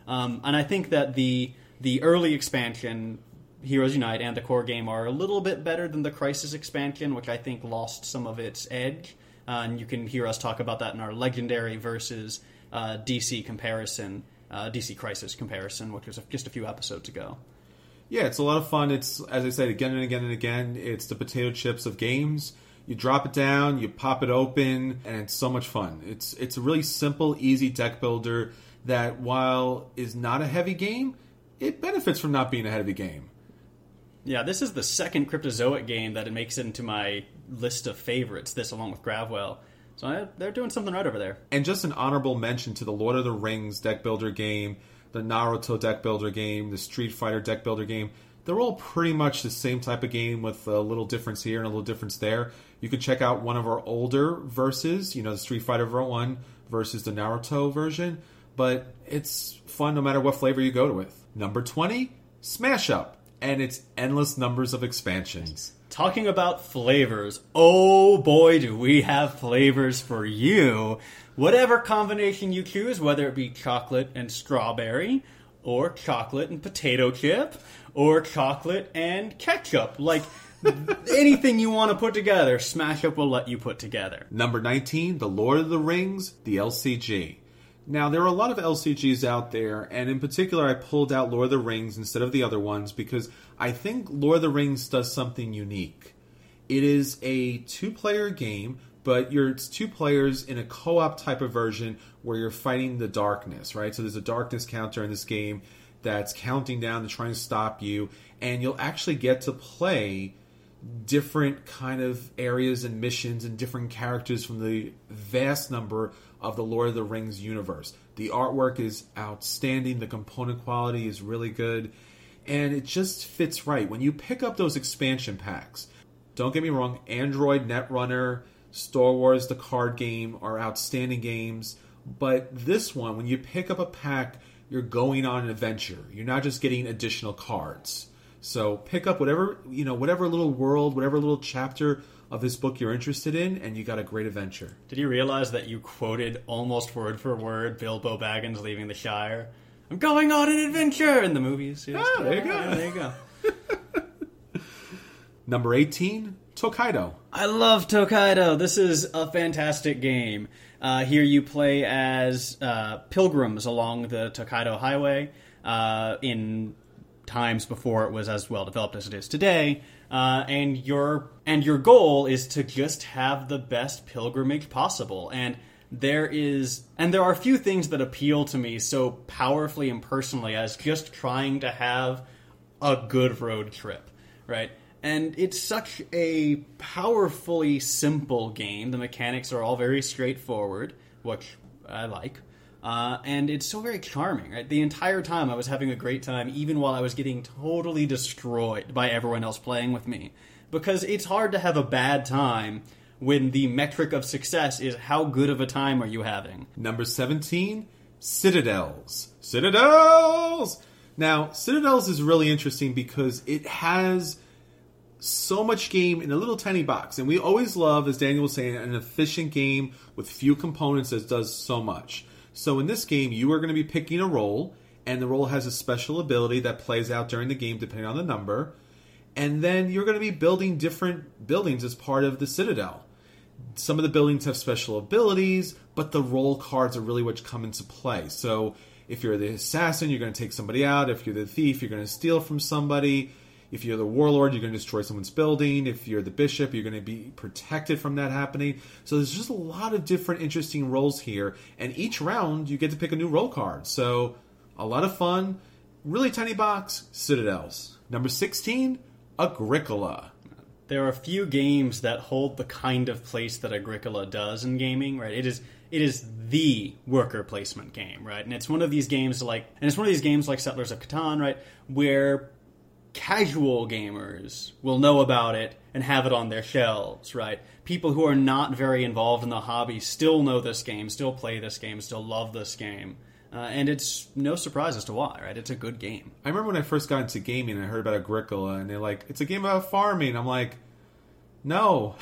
Um, and I think that the the early expansion Heroes Unite and the core game are a little bit better than the Crisis expansion, which I think lost some of its edge. Uh, and you can hear us talk about that in our Legendary versus uh, DC comparison, uh, DC Crisis comparison, which was just a few episodes ago. Yeah, it's a lot of fun. It's as I said again and again and again. It's the potato chips of games. You drop it down, you pop it open, and it's so much fun. It's it's a really simple, easy deck builder that while is not a heavy game, it benefits from not being a heavy game. Yeah, this is the second Cryptozoic game that it makes it into my list of favorites. This, along with Gravwell, so I, they're doing something right over there. And just an honorable mention to the Lord of the Rings deck builder game, the Naruto deck builder game, the Street Fighter deck builder game. They're all pretty much the same type of game with a little difference here and a little difference there. You can check out one of our older verses, you know, the Street Fighter 1 versus the Naruto version, but it's fun no matter what flavor you go with. Number 20, Smash Up and its endless numbers of expansions. Talking about flavors, oh boy, do we have flavors for you. Whatever combination you choose, whether it be chocolate and strawberry, or chocolate and potato chip, or chocolate and ketchup. Like anything you want to put together, Smash Up will let you put together. Number 19, The Lord of the Rings, the LCG. Now, there are a lot of LCGs out there, and in particular, I pulled out Lord of the Rings instead of the other ones because I think Lord of the Rings does something unique. It is a two player game, but you're it's two players in a co op type of version where you're fighting the darkness, right? So there's a darkness counter in this game that's counting down to try and stop you, and you'll actually get to play different kind of areas and missions and different characters from the vast number of the Lord of the Rings universe. The artwork is outstanding, the component quality is really good, and it just fits right. When you pick up those expansion packs, don't get me wrong, Android Netrunner, Star Wars the card game are outstanding games, but this one, when you pick up a pack, you're going on an adventure. You're not just getting additional cards. So pick up whatever you know, whatever little world, whatever little chapter of this book you're interested in, and you got a great adventure. Did you realize that you quoted almost word for word Bilbo Baggins leaving the Shire? I'm going on an adventure in the movies. Yes. Ah, there you go. Yeah, there you go. Number 18, Tokaido. I love Tokaido. This is a fantastic game. Uh, here you play as uh, pilgrims along the Tokaido Highway uh, in times before it was as well developed as it is today. Uh, and your and your goal is to just have the best pilgrimage possible. And there is and there are few things that appeal to me so powerfully and personally as just trying to have a good road trip, right? And it's such a powerfully simple game. The mechanics are all very straightforward, which I like. Uh, and it's so very charming, right? The entire time I was having a great time, even while I was getting totally destroyed by everyone else playing with me. Because it's hard to have a bad time when the metric of success is how good of a time are you having. Number 17, Citadels. Citadels! Now, Citadels is really interesting because it has so much game in a little tiny box. And we always love, as Daniel was saying, an efficient game with few components that does so much. So in this game, you are going to be picking a role, and the role has a special ability that plays out during the game depending on the number. And then you're going to be building different buildings as part of the Citadel. Some of the buildings have special abilities, but the role cards are really what come into play. So if you're the assassin, you're going to take somebody out. If you're the thief, you're going to steal from somebody. If you're the warlord, you're going to destroy someone's building. If you're the bishop, you're going to be protected from that happening. So there's just a lot of different interesting roles here. And each round, you get to pick a new role card. So a lot of fun. Really tiny box, Citadels. Number 16, Agricola. There are a few games that hold the kind of place that Agricola does in gaming, right? It is it is the worker placement game, right? And it's one of these games like and it's one of these games like Settlers of Catan, right, where casual gamers will know about it and have it on their shelves, right? People who are not very involved in the hobby still know this game, still play this game, still love this game. Uh, and it's no surprise as to why, right? It's a good game. I remember when I first got into gaming, I heard about Agricola, and they're like, "It's a game about farming." I'm like, "No,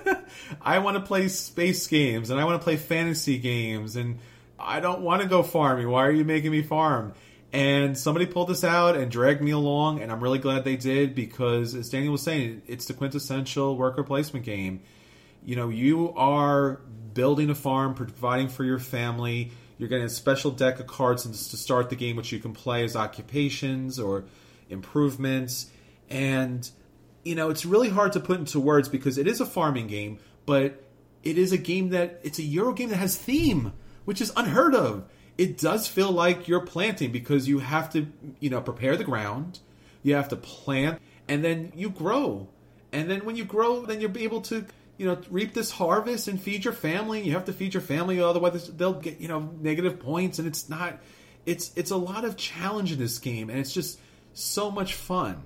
I want to play space games, and I want to play fantasy games, and I don't want to go farming. Why are you making me farm?" And somebody pulled this out and dragged me along, and I'm really glad they did because, as Daniel was saying, it's the quintessential worker placement game. You know, you are building a farm, providing for your family. You're getting a special deck of cards to start the game, which you can play as occupations or improvements. And, you know, it's really hard to put into words because it is a farming game, but it is a game that, it's a Euro game that has theme, which is unheard of it does feel like you're planting because you have to, you know, prepare the ground, you have to plant, and then you grow. And then when you grow, then you'll be able to, you know, reap this harvest and feed your family. You have to feed your family, otherwise they'll get, you know, negative points. And it's not, it's it's a lot of challenge in this game, and it's just so much fun.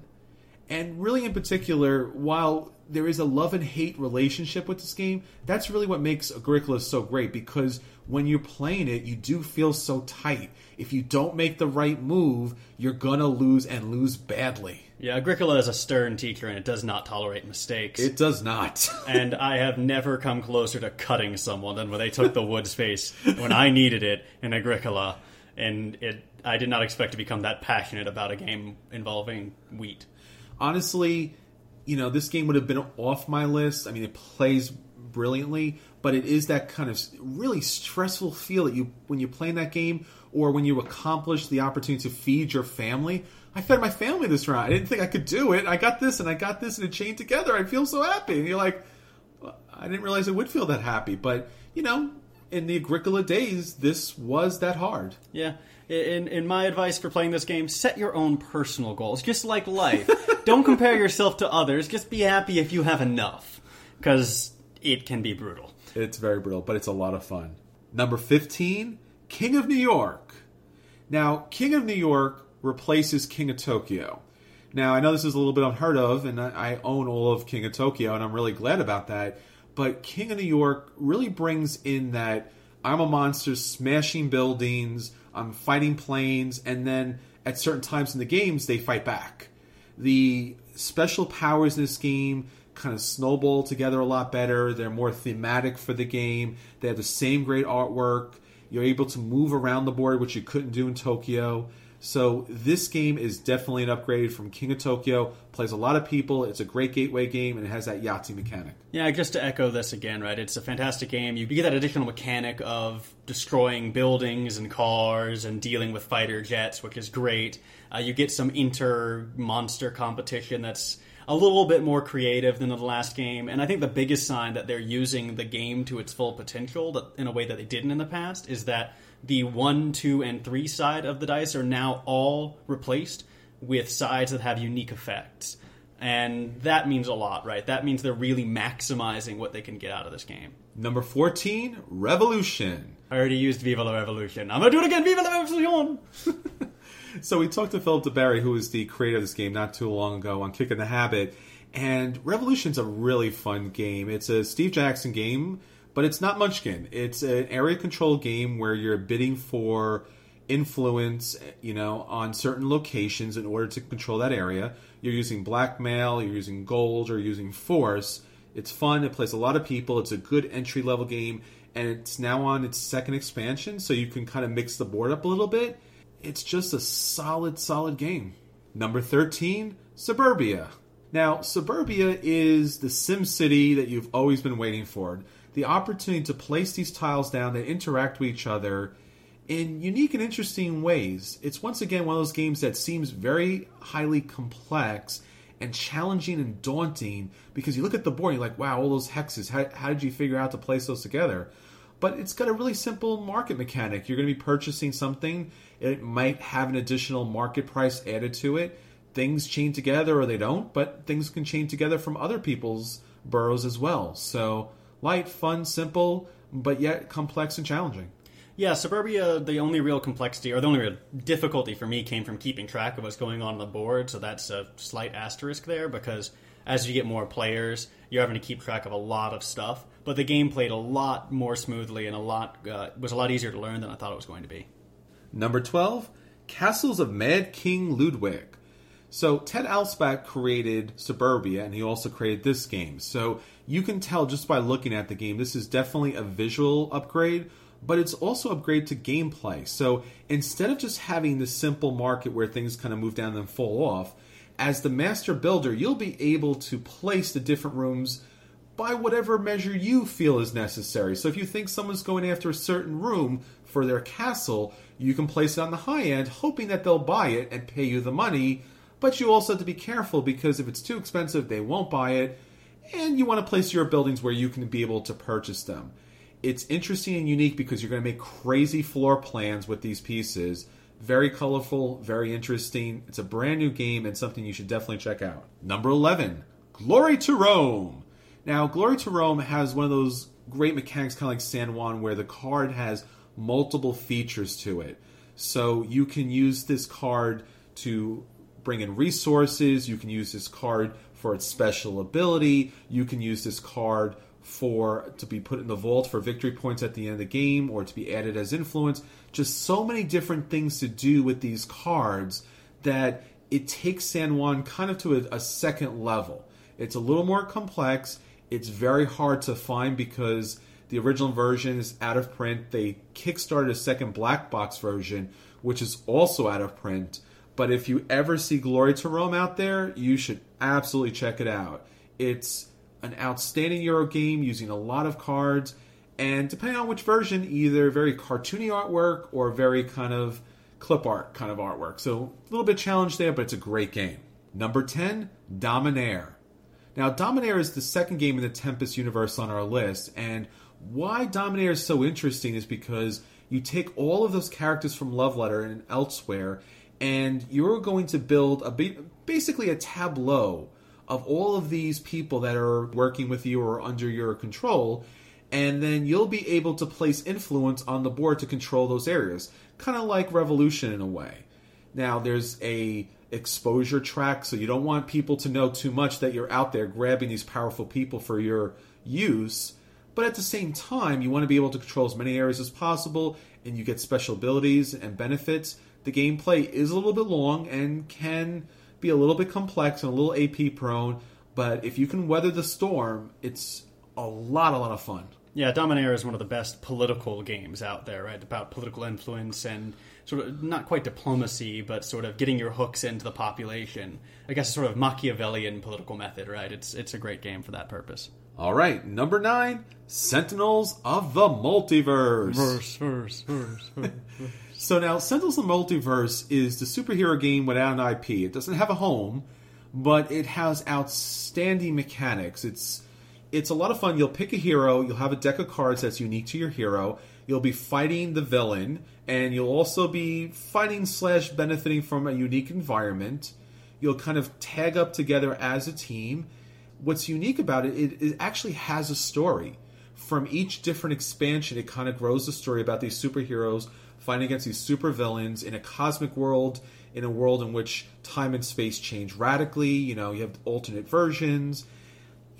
And really, in particular, while there is a love and hate relationship with this game, that's really what makes Agricola so great because when you're playing it, you do feel so tight. If you don't make the right move, you're gonna lose and lose badly. Yeah, Agricola is a stern teacher and it does not tolerate mistakes. It does not. and I have never come closer to cutting someone than when they took the wood space when I needed it in Agricola. And it I did not expect to become that passionate about a game involving wheat. Honestly, you know, this game would have been off my list. I mean, it plays brilliantly, but it is that kind of really stressful feel that you when you play in that game or when you accomplish the opportunity to feed your family. I fed my family this round. I didn't think I could do it. I got this and I got this and it chained together. I feel so happy. And you're like, I didn't realize it would feel that happy. But, you know, in the Agricola days, this was that hard. Yeah. In, in my advice for playing this game, set your own personal goals, just like life. Don't compare yourself to others. Just be happy if you have enough. Because it can be brutal. It's very brutal, but it's a lot of fun. Number 15, King of New York. Now, King of New York replaces King of Tokyo. Now, I know this is a little bit unheard of, and I own all of King of Tokyo, and I'm really glad about that. But King of New York really brings in that I'm a monster smashing buildings, I'm fighting planes, and then at certain times in the games, they fight back. The special powers in this game kind of snowball together a lot better. They're more thematic for the game. They have the same great artwork. You're able to move around the board, which you couldn't do in Tokyo. So this game is definitely an upgrade from King of Tokyo. Plays a lot of people. It's a great gateway game, and it has that Yahtzee mechanic. Yeah, just to echo this again, right? It's a fantastic game. You get that additional mechanic of destroying buildings and cars and dealing with fighter jets, which is great. Uh, you get some inter monster competition that's a little bit more creative than the last game. And I think the biggest sign that they're using the game to its full potential that, in a way that they didn't in the past is that the one, two, and three side of the dice are now all replaced with sides that have unique effects. And that means a lot, right? That means they're really maximizing what they can get out of this game. Number 14, Revolution. I already used Viva la Revolution. I'm gonna do it again, Viva la Revolution! so we talked to Philip duBarry, who was the creator of this game not too long ago on Kicking the Habit, and Revolution's a really fun game. It's a Steve Jackson game, but it's not Munchkin. It's an area control game where you're bidding for influence, you know, on certain locations in order to control that area. You're using blackmail, you're using gold, or using force. It's fun. It plays a lot of people. It's a good entry level game, and it's now on its second expansion, so you can kind of mix the board up a little bit it's just a solid, solid game. Number 13, Suburbia. Now, Suburbia is the Sim City that you've always been waiting for. The opportunity to place these tiles down that interact with each other in unique and interesting ways. It's once again one of those games that seems very highly complex and challenging and daunting because you look at the board and you're like, wow, all those hexes, how, how did you figure out to place those together? But it's got a really simple market mechanic. You're going to be purchasing something it might have an additional market price added to it. Things chain together or they don't, but things can chain together from other people's boroughs as well. So light, fun, simple, but yet complex and challenging. Yeah, Suburbia, the only real complexity, or the only real difficulty for me came from keeping track of what's going on on the board, so that's a slight asterisk there because as you get more players, you're having to keep track of a lot of stuff. But the game played a lot more smoothly and a lot uh, was a lot easier to learn than I thought it was going to be. Number 12, Castles of Mad King Ludwig. So Ted Alspach created Suburbia and he also created this game. So you can tell just by looking at the game, this is definitely a visual upgrade, but it's also upgrade to gameplay. So instead of just having the simple market where things kind of move down and fall off, as the master builder, you'll be able to place the different rooms by whatever measure you feel is necessary. So if you think someone's going after a certain room for their castle, you can place it on the high end, hoping that they'll buy it and pay you the money. But you also have to be careful because if it's too expensive, they won't buy it. And you want to place your buildings where you can be able to purchase them. It's interesting and unique because you're going to make crazy floor plans with these pieces. Very colorful, very interesting. It's a brand new game and something you should definitely check out. Number 11, Glory to Rome. Now, Glory to Rome has one of those great mechanics, kind of like San Juan, where the card has multiple features to it. So you can use this card to bring in resources, you can use this card for its special ability, you can use this card for to be put in the vault for victory points at the end of the game or to be added as influence. Just so many different things to do with these cards that it takes San Juan kind of to a, a second level. It's a little more complex. It's very hard to find because the original version is out of print. They kickstarted a second black box version, which is also out of print. But if you ever see Glory to Rome out there, you should absolutely check it out. It's an outstanding Euro game using a lot of cards, and depending on which version, either very cartoony artwork or very kind of clip art kind of artwork. So a little bit challenge there, but it's a great game. Number 10, Dominare. Now, Dominare is the second game in the Tempest universe on our list, and why Dominare is so interesting is because you take all of those characters from Love Letter and elsewhere, and you're going to build a basically a tableau of all of these people that are working with you or under your control, and then you'll be able to place influence on the board to control those areas, kind of like Revolution in a way. Now, there's a exposure track, so you don't want people to know too much that you're out there grabbing these powerful people for your use. But at the same time, you want to be able to control as many areas as possible, and you get special abilities and benefits. The gameplay is a little bit long and can be a little bit complex and a little AP prone, but if you can weather the storm, it's a lot, a lot of fun. Yeah, Dominare is one of the best political games out there, right? About political influence and sort of not quite diplomacy, but sort of getting your hooks into the population. I guess a sort of Machiavellian political method, right? It's it's a great game for that purpose. All right, number nine, Sentinels of the Multiverse. Verse, verse, verse, verse. so now, Sentinels of the Multiverse is the superhero game without an IP. It doesn't have a home, but it has outstanding mechanics. It's it's a lot of fun. You'll pick a hero. You'll have a deck of cards that's unique to your hero. You'll be fighting the villain, and you'll also be fighting slash benefiting from a unique environment. You'll kind of tag up together as a team what's unique about it, it, it actually has a story. From each different expansion, it kind of grows the story about these superheroes fighting against these supervillains in a cosmic world, in a world in which time and space change radically. You know, you have alternate versions.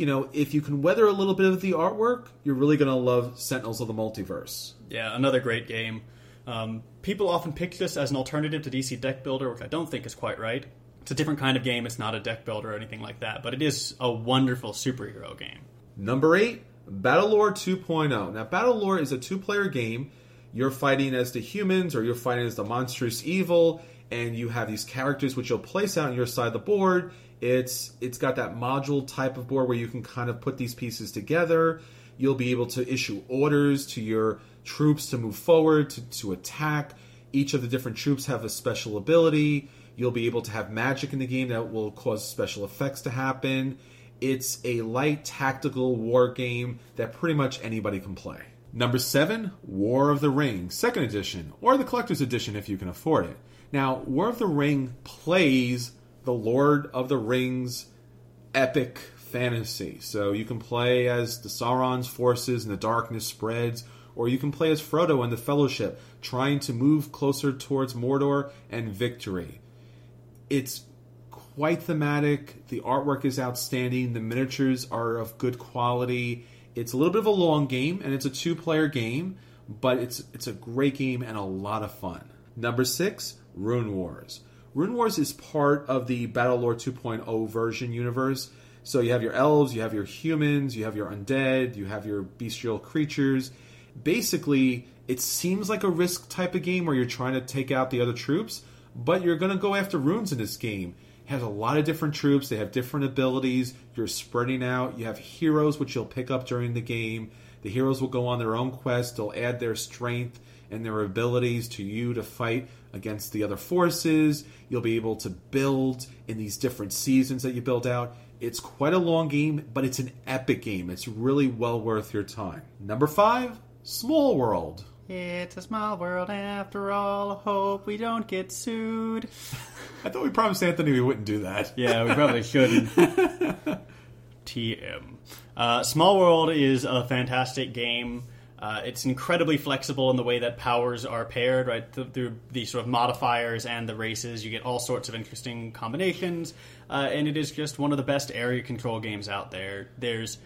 You know, if you can weather a little bit of the artwork, you're really going to love Sentinels of the Multiverse. Yeah, another great game. Um, people often pick this as an alternative to DC Deck Builder, which I don't think is quite right. It's a different kind of game. It's not a deck builder or anything like that, but it is a wonderful superhero game. Number eight, Battlelore 2.0. Now, Battlelore is a two player game. You're fighting as the humans or you're fighting as the monstrous evil, and you have these characters which you'll place out on your side of the board. It's it's got that module type of board where you can kind of put these pieces together. You'll be able to issue orders to your troops to move forward, to, to attack. Each of the different troops have a special ability. You'll be able to have magic in the game that will cause special effects to happen. It's a light tactical war game that pretty much anybody can play. Number seven, War of the Ring, second edition, or the collector's edition if you can afford it. Now, War of the Ring plays the Lord of the Rings epic fantasy. So you can play as the Sauron's forces and the darkness spreads, or you can play as Frodo and the Fellowship, trying to move closer towards Mordor and victory. It's quite thematic. The artwork is outstanding. The miniatures are of good quality. It's a little bit of a long game, and it's a two-player game, but it's it's a great game and a lot of fun. Number six, Rune Wars. Rune Wars is part of the Battlelore 2.0 version universe. So you have your elves, you have your humans, you have your undead, you have your bestial creatures. Basically, it seems like a risk type of game where you're trying to take out the other troops, but you're going to go after runes in this game. It has a lot of different troops, they have different abilities, you're spreading out, you have heroes which you'll pick up during the game. The heroes will go on their own quest, they'll add their strength and their abilities to you to fight against the other forces. You'll be able to build in these different seasons that you build out. It's quite a long game, but it's an epic game. It's really well worth your time. Number five, Small World. It's a small world after all. Hope we don't get sued. I thought we promised Anthony we wouldn't do that. Yeah, we probably shouldn't. TM. Uh, Small World is a fantastic game. Uh, it's incredibly flexible in the way that powers are paired, right? Th- through the sort of modifiers and the races, you get all sorts of interesting combinations, uh, and it is just one of the best area control games out there. There's,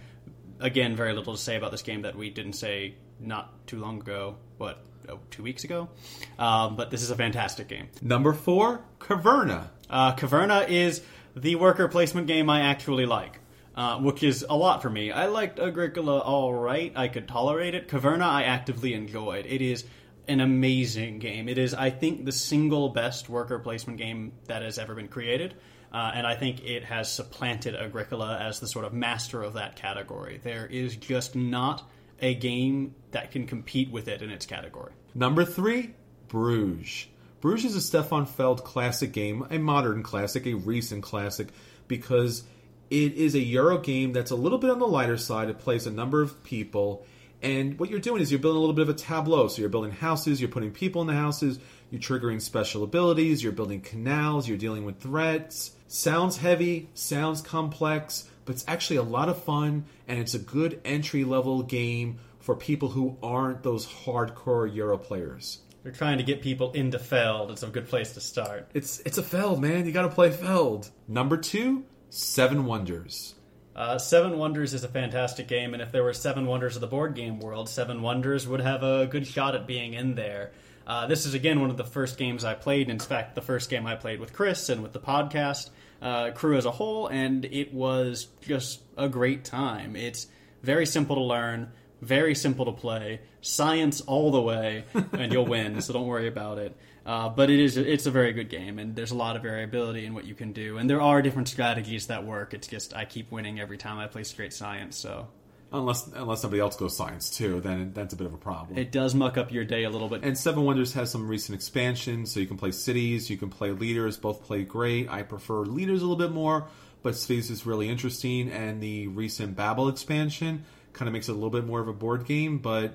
again, very little to say about this game that we didn't say not too long ago. What, oh, two weeks ago? Um, but this is a fantastic game. Number four, Caverna. Uh, Caverna is the worker placement game I actually like, uh, which is a lot for me. I liked Agricola all right. I could tolerate it. Caverna I actively enjoyed. It is an amazing game. It is, I think, the single best worker placement game that has ever been created. Uh, and I think it has supplanted Agricola as the sort of master of that category. There is just not a game that can compete with it in its category. Number three, Bruges. Bruges is a Stefan Feld classic game, a modern classic, a recent classic, because it is a Euro game that's a little bit on the lighter side. It plays a number of people, and what you're doing is you're building a little bit of a tableau. So you're building houses, you're putting people in the houses, you're triggering special abilities, you're building canals, you're dealing with threats. Sounds heavy, sounds complex, but it's actually a lot of fun, and it's a good entry level game for people who aren't those hardcore Euro players. They're trying to get people into Feld. It's a good place to start. It's it's a Feld, man. You got to play Feld. Number two, Seven Wonders. Uh, Seven Wonders is a fantastic game, and if there were Seven Wonders of the board game world, Seven Wonders would have a good shot at being in there. Uh, this is again one of the first games I played. In fact, the first game I played with Chris and with the podcast uh, crew as a whole, and it was just a great time. It's very simple to learn, very simple to play, science all the way, and you'll win. so don't worry about it. Uh, but it is it's a very good game, and there's a lot of variability in what you can do, and there are different strategies that work. It's just I keep winning every time I play straight science, so Unless unless somebody else goes science too, then that's a bit of a problem. it does muck up your day a little bit. and Seven Wonders has some recent expansions, so you can play cities, you can play leaders. Both play great. I prefer leaders a little bit more, but cities is really interesting. And the recent Babel expansion kind of makes it a little bit more of a board game. But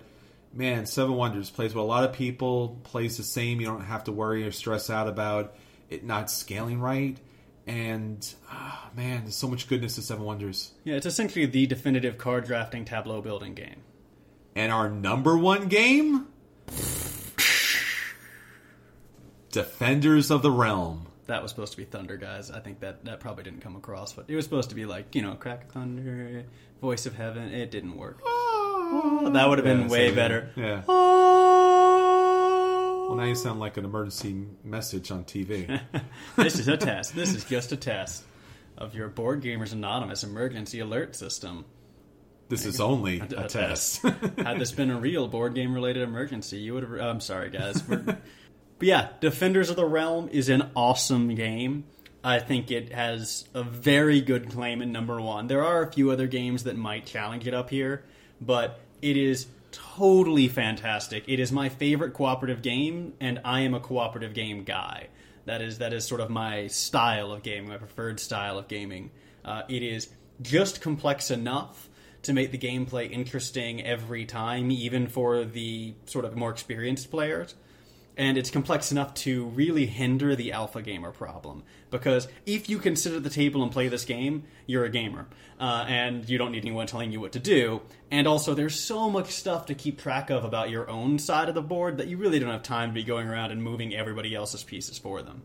man, Seven Wonders plays with a lot of people, plays the same. You don't have to worry or stress out about it not scaling right. And ah, man, there's so much goodness to Seven Wonders. yeah, it's essentially the definitive card drafting tableau building game. And our number one game? Defenders of the Realm. That was supposed to be Thunder, guys. I think that that probably didn't come across, but it was supposed to be like you know, crack of thunder, voice of heaven. It didn't work. That would have been Yeah, way so, better. Yeah. Oh. Well, now you sound like an emergency message on TV. this is a test. This is just a test of your Board Gamers Anonymous emergency alert system. This is only A- a a test. Had this been a real board game related emergency, you would have. I'm sorry, guys. But yeah, Defenders of the Realm is an awesome game. I think it has a very good claim in number one. There are a few other games that might challenge it up here, but it is totally fantastic. It is my favorite cooperative game, and I am a cooperative game guy. That is that is sort of my style of gaming, my preferred style of gaming. Uh, it is just complex enough to make the gameplay interesting every time, even for the sort of more experienced players. And it's complex enough to really hinder the alpha gamer problem. Because if you can sit at the table and play this game, you're a gamer, uh, and you don't need anyone telling you what to do. And also, there's so much stuff to keep track of about your own side of the board that you really don't have time to be going around and moving everybody else's pieces for them.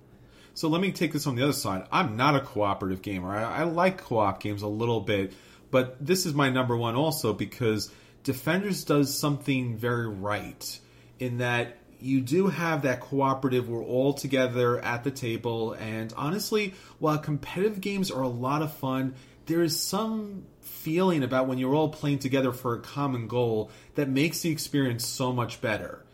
So let me take this on the other side. I'm not a cooperative gamer. I, I like co-op games a little bit, but this is my number one also because Defenders does something very right in that you do have that cooperative. We're all together at the table, and honestly, while competitive games are a lot of fun, there is some feeling about when you're all playing together for a common goal that makes the experience so much better.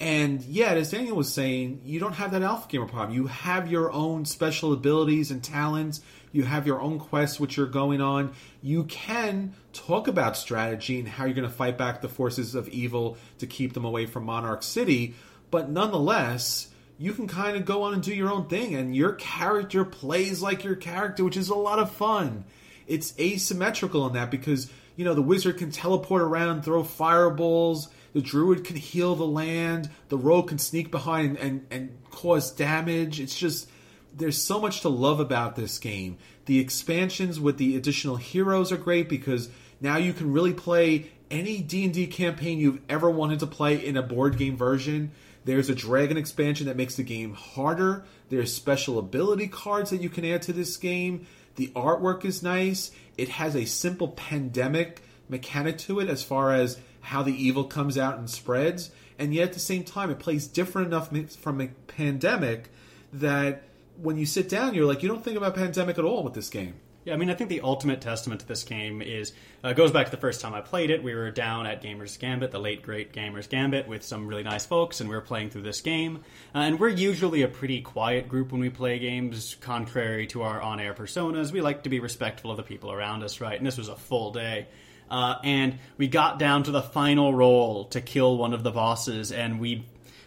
And yet, as Daniel was saying, you don't have that alpha gamer problem. You have your own special abilities and talents. You have your own quests which you're going on. You can talk about strategy and how you're going to fight back the forces of evil to keep them away from Monarch City. But nonetheless, you can kind of go on and do your own thing, and your character plays like your character, which is a lot of fun. It's asymmetrical in that because, you know, the wizard can teleport around, throw fireballs the druid can heal the land. The rogue can sneak behind and, and, and cause damage. It's just there's so much to love about this game. The expansions with the additional heroes are great because now you can really play any D&D campaign you've ever wanted to play in a board game version. There's a dragon expansion that makes the game harder. There's special ability cards that you can add to this game. The artwork is nice. It has a simple pandemic mechanic to it as far as how the evil comes out and spreads, and yet at the same time, it plays different enough from a pandemic that when you sit down, you're like, you don't think about pandemic at all with this game. Yeah, I mean, I think the ultimate testament to this game is uh, goes back to the first time I played it. We were down at Gamers Gambit, the late great Gamers Gambit, with some really nice folks, and we were playing through this game. Uh, and we're usually a pretty quiet group when we play games, contrary to our on-air personas. We like to be respectful of the people around us, right? And this was a full day. Uh, and we got down to the final roll to kill one of the bosses, and we,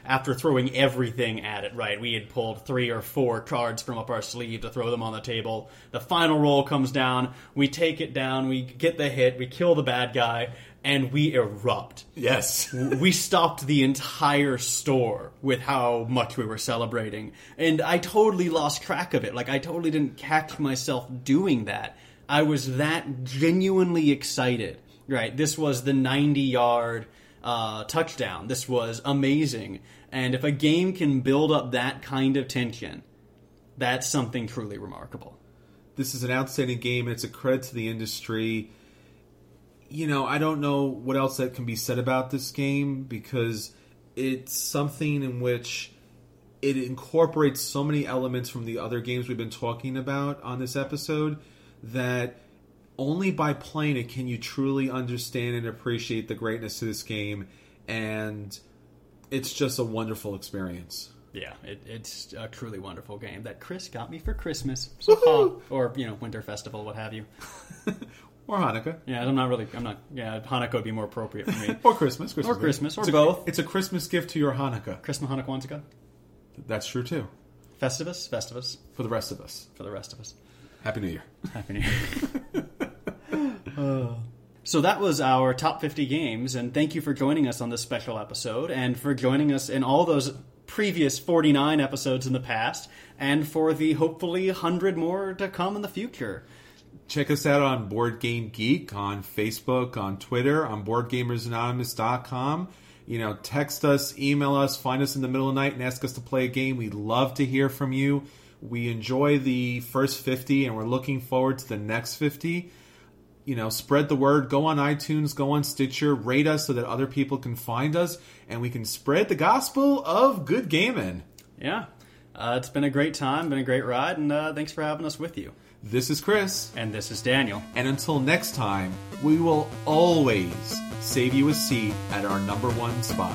after throwing everything at it, right, we had pulled three or four cards from up our sleeve to throw them on the table. The final roll comes down, we take it down, we get the hit, we kill the bad guy, and we erupt. Yes. we stopped the entire store with how much we were celebrating. And I totally lost track of it. Like, I totally didn't catch myself doing that. I was that genuinely excited. Right, this was the 90 yard uh, touchdown. This was amazing. And if a game can build up that kind of tension, that's something truly remarkable. This is an outstanding game, it's a credit to the industry. You know, I don't know what else that can be said about this game because it's something in which it incorporates so many elements from the other games we've been talking about on this episode that only by playing it can you truly understand and appreciate the greatness of this game and it's just a wonderful experience. Yeah it, it's a truly wonderful game that chris got me for christmas. So or you know winter festival what have you. Or hanukkah. Yeah i'm not really i'm not yeah hanukkah would be more appropriate for me. Or christmas, christmas or christmas or it's both. a, it's a christmas gift to your hanukkah. Christmas hanukkah Wanzika. that's true too. Festivus festivus. For the rest of us. For the rest of us. Happy New Year. Happy New Year. So that was our top 50 games, and thank you for joining us on this special episode, and for joining us in all those previous 49 episodes in the past, and for the hopefully 100 more to come in the future. Check us out on Board Game Geek, on Facebook, on Twitter, on BoardGamersAnonymous.com. You know, text us, email us, find us in the middle of the night, and ask us to play a game. We'd love to hear from you. We enjoy the first 50 and we're looking forward to the next 50. You know, spread the word, go on iTunes, go on Stitcher, rate us so that other people can find us and we can spread the gospel of good gaming. Yeah. Uh, it's been a great time, been a great ride, and uh, thanks for having us with you. This is Chris. And this is Daniel. And until next time, we will always save you a seat at our number one spot.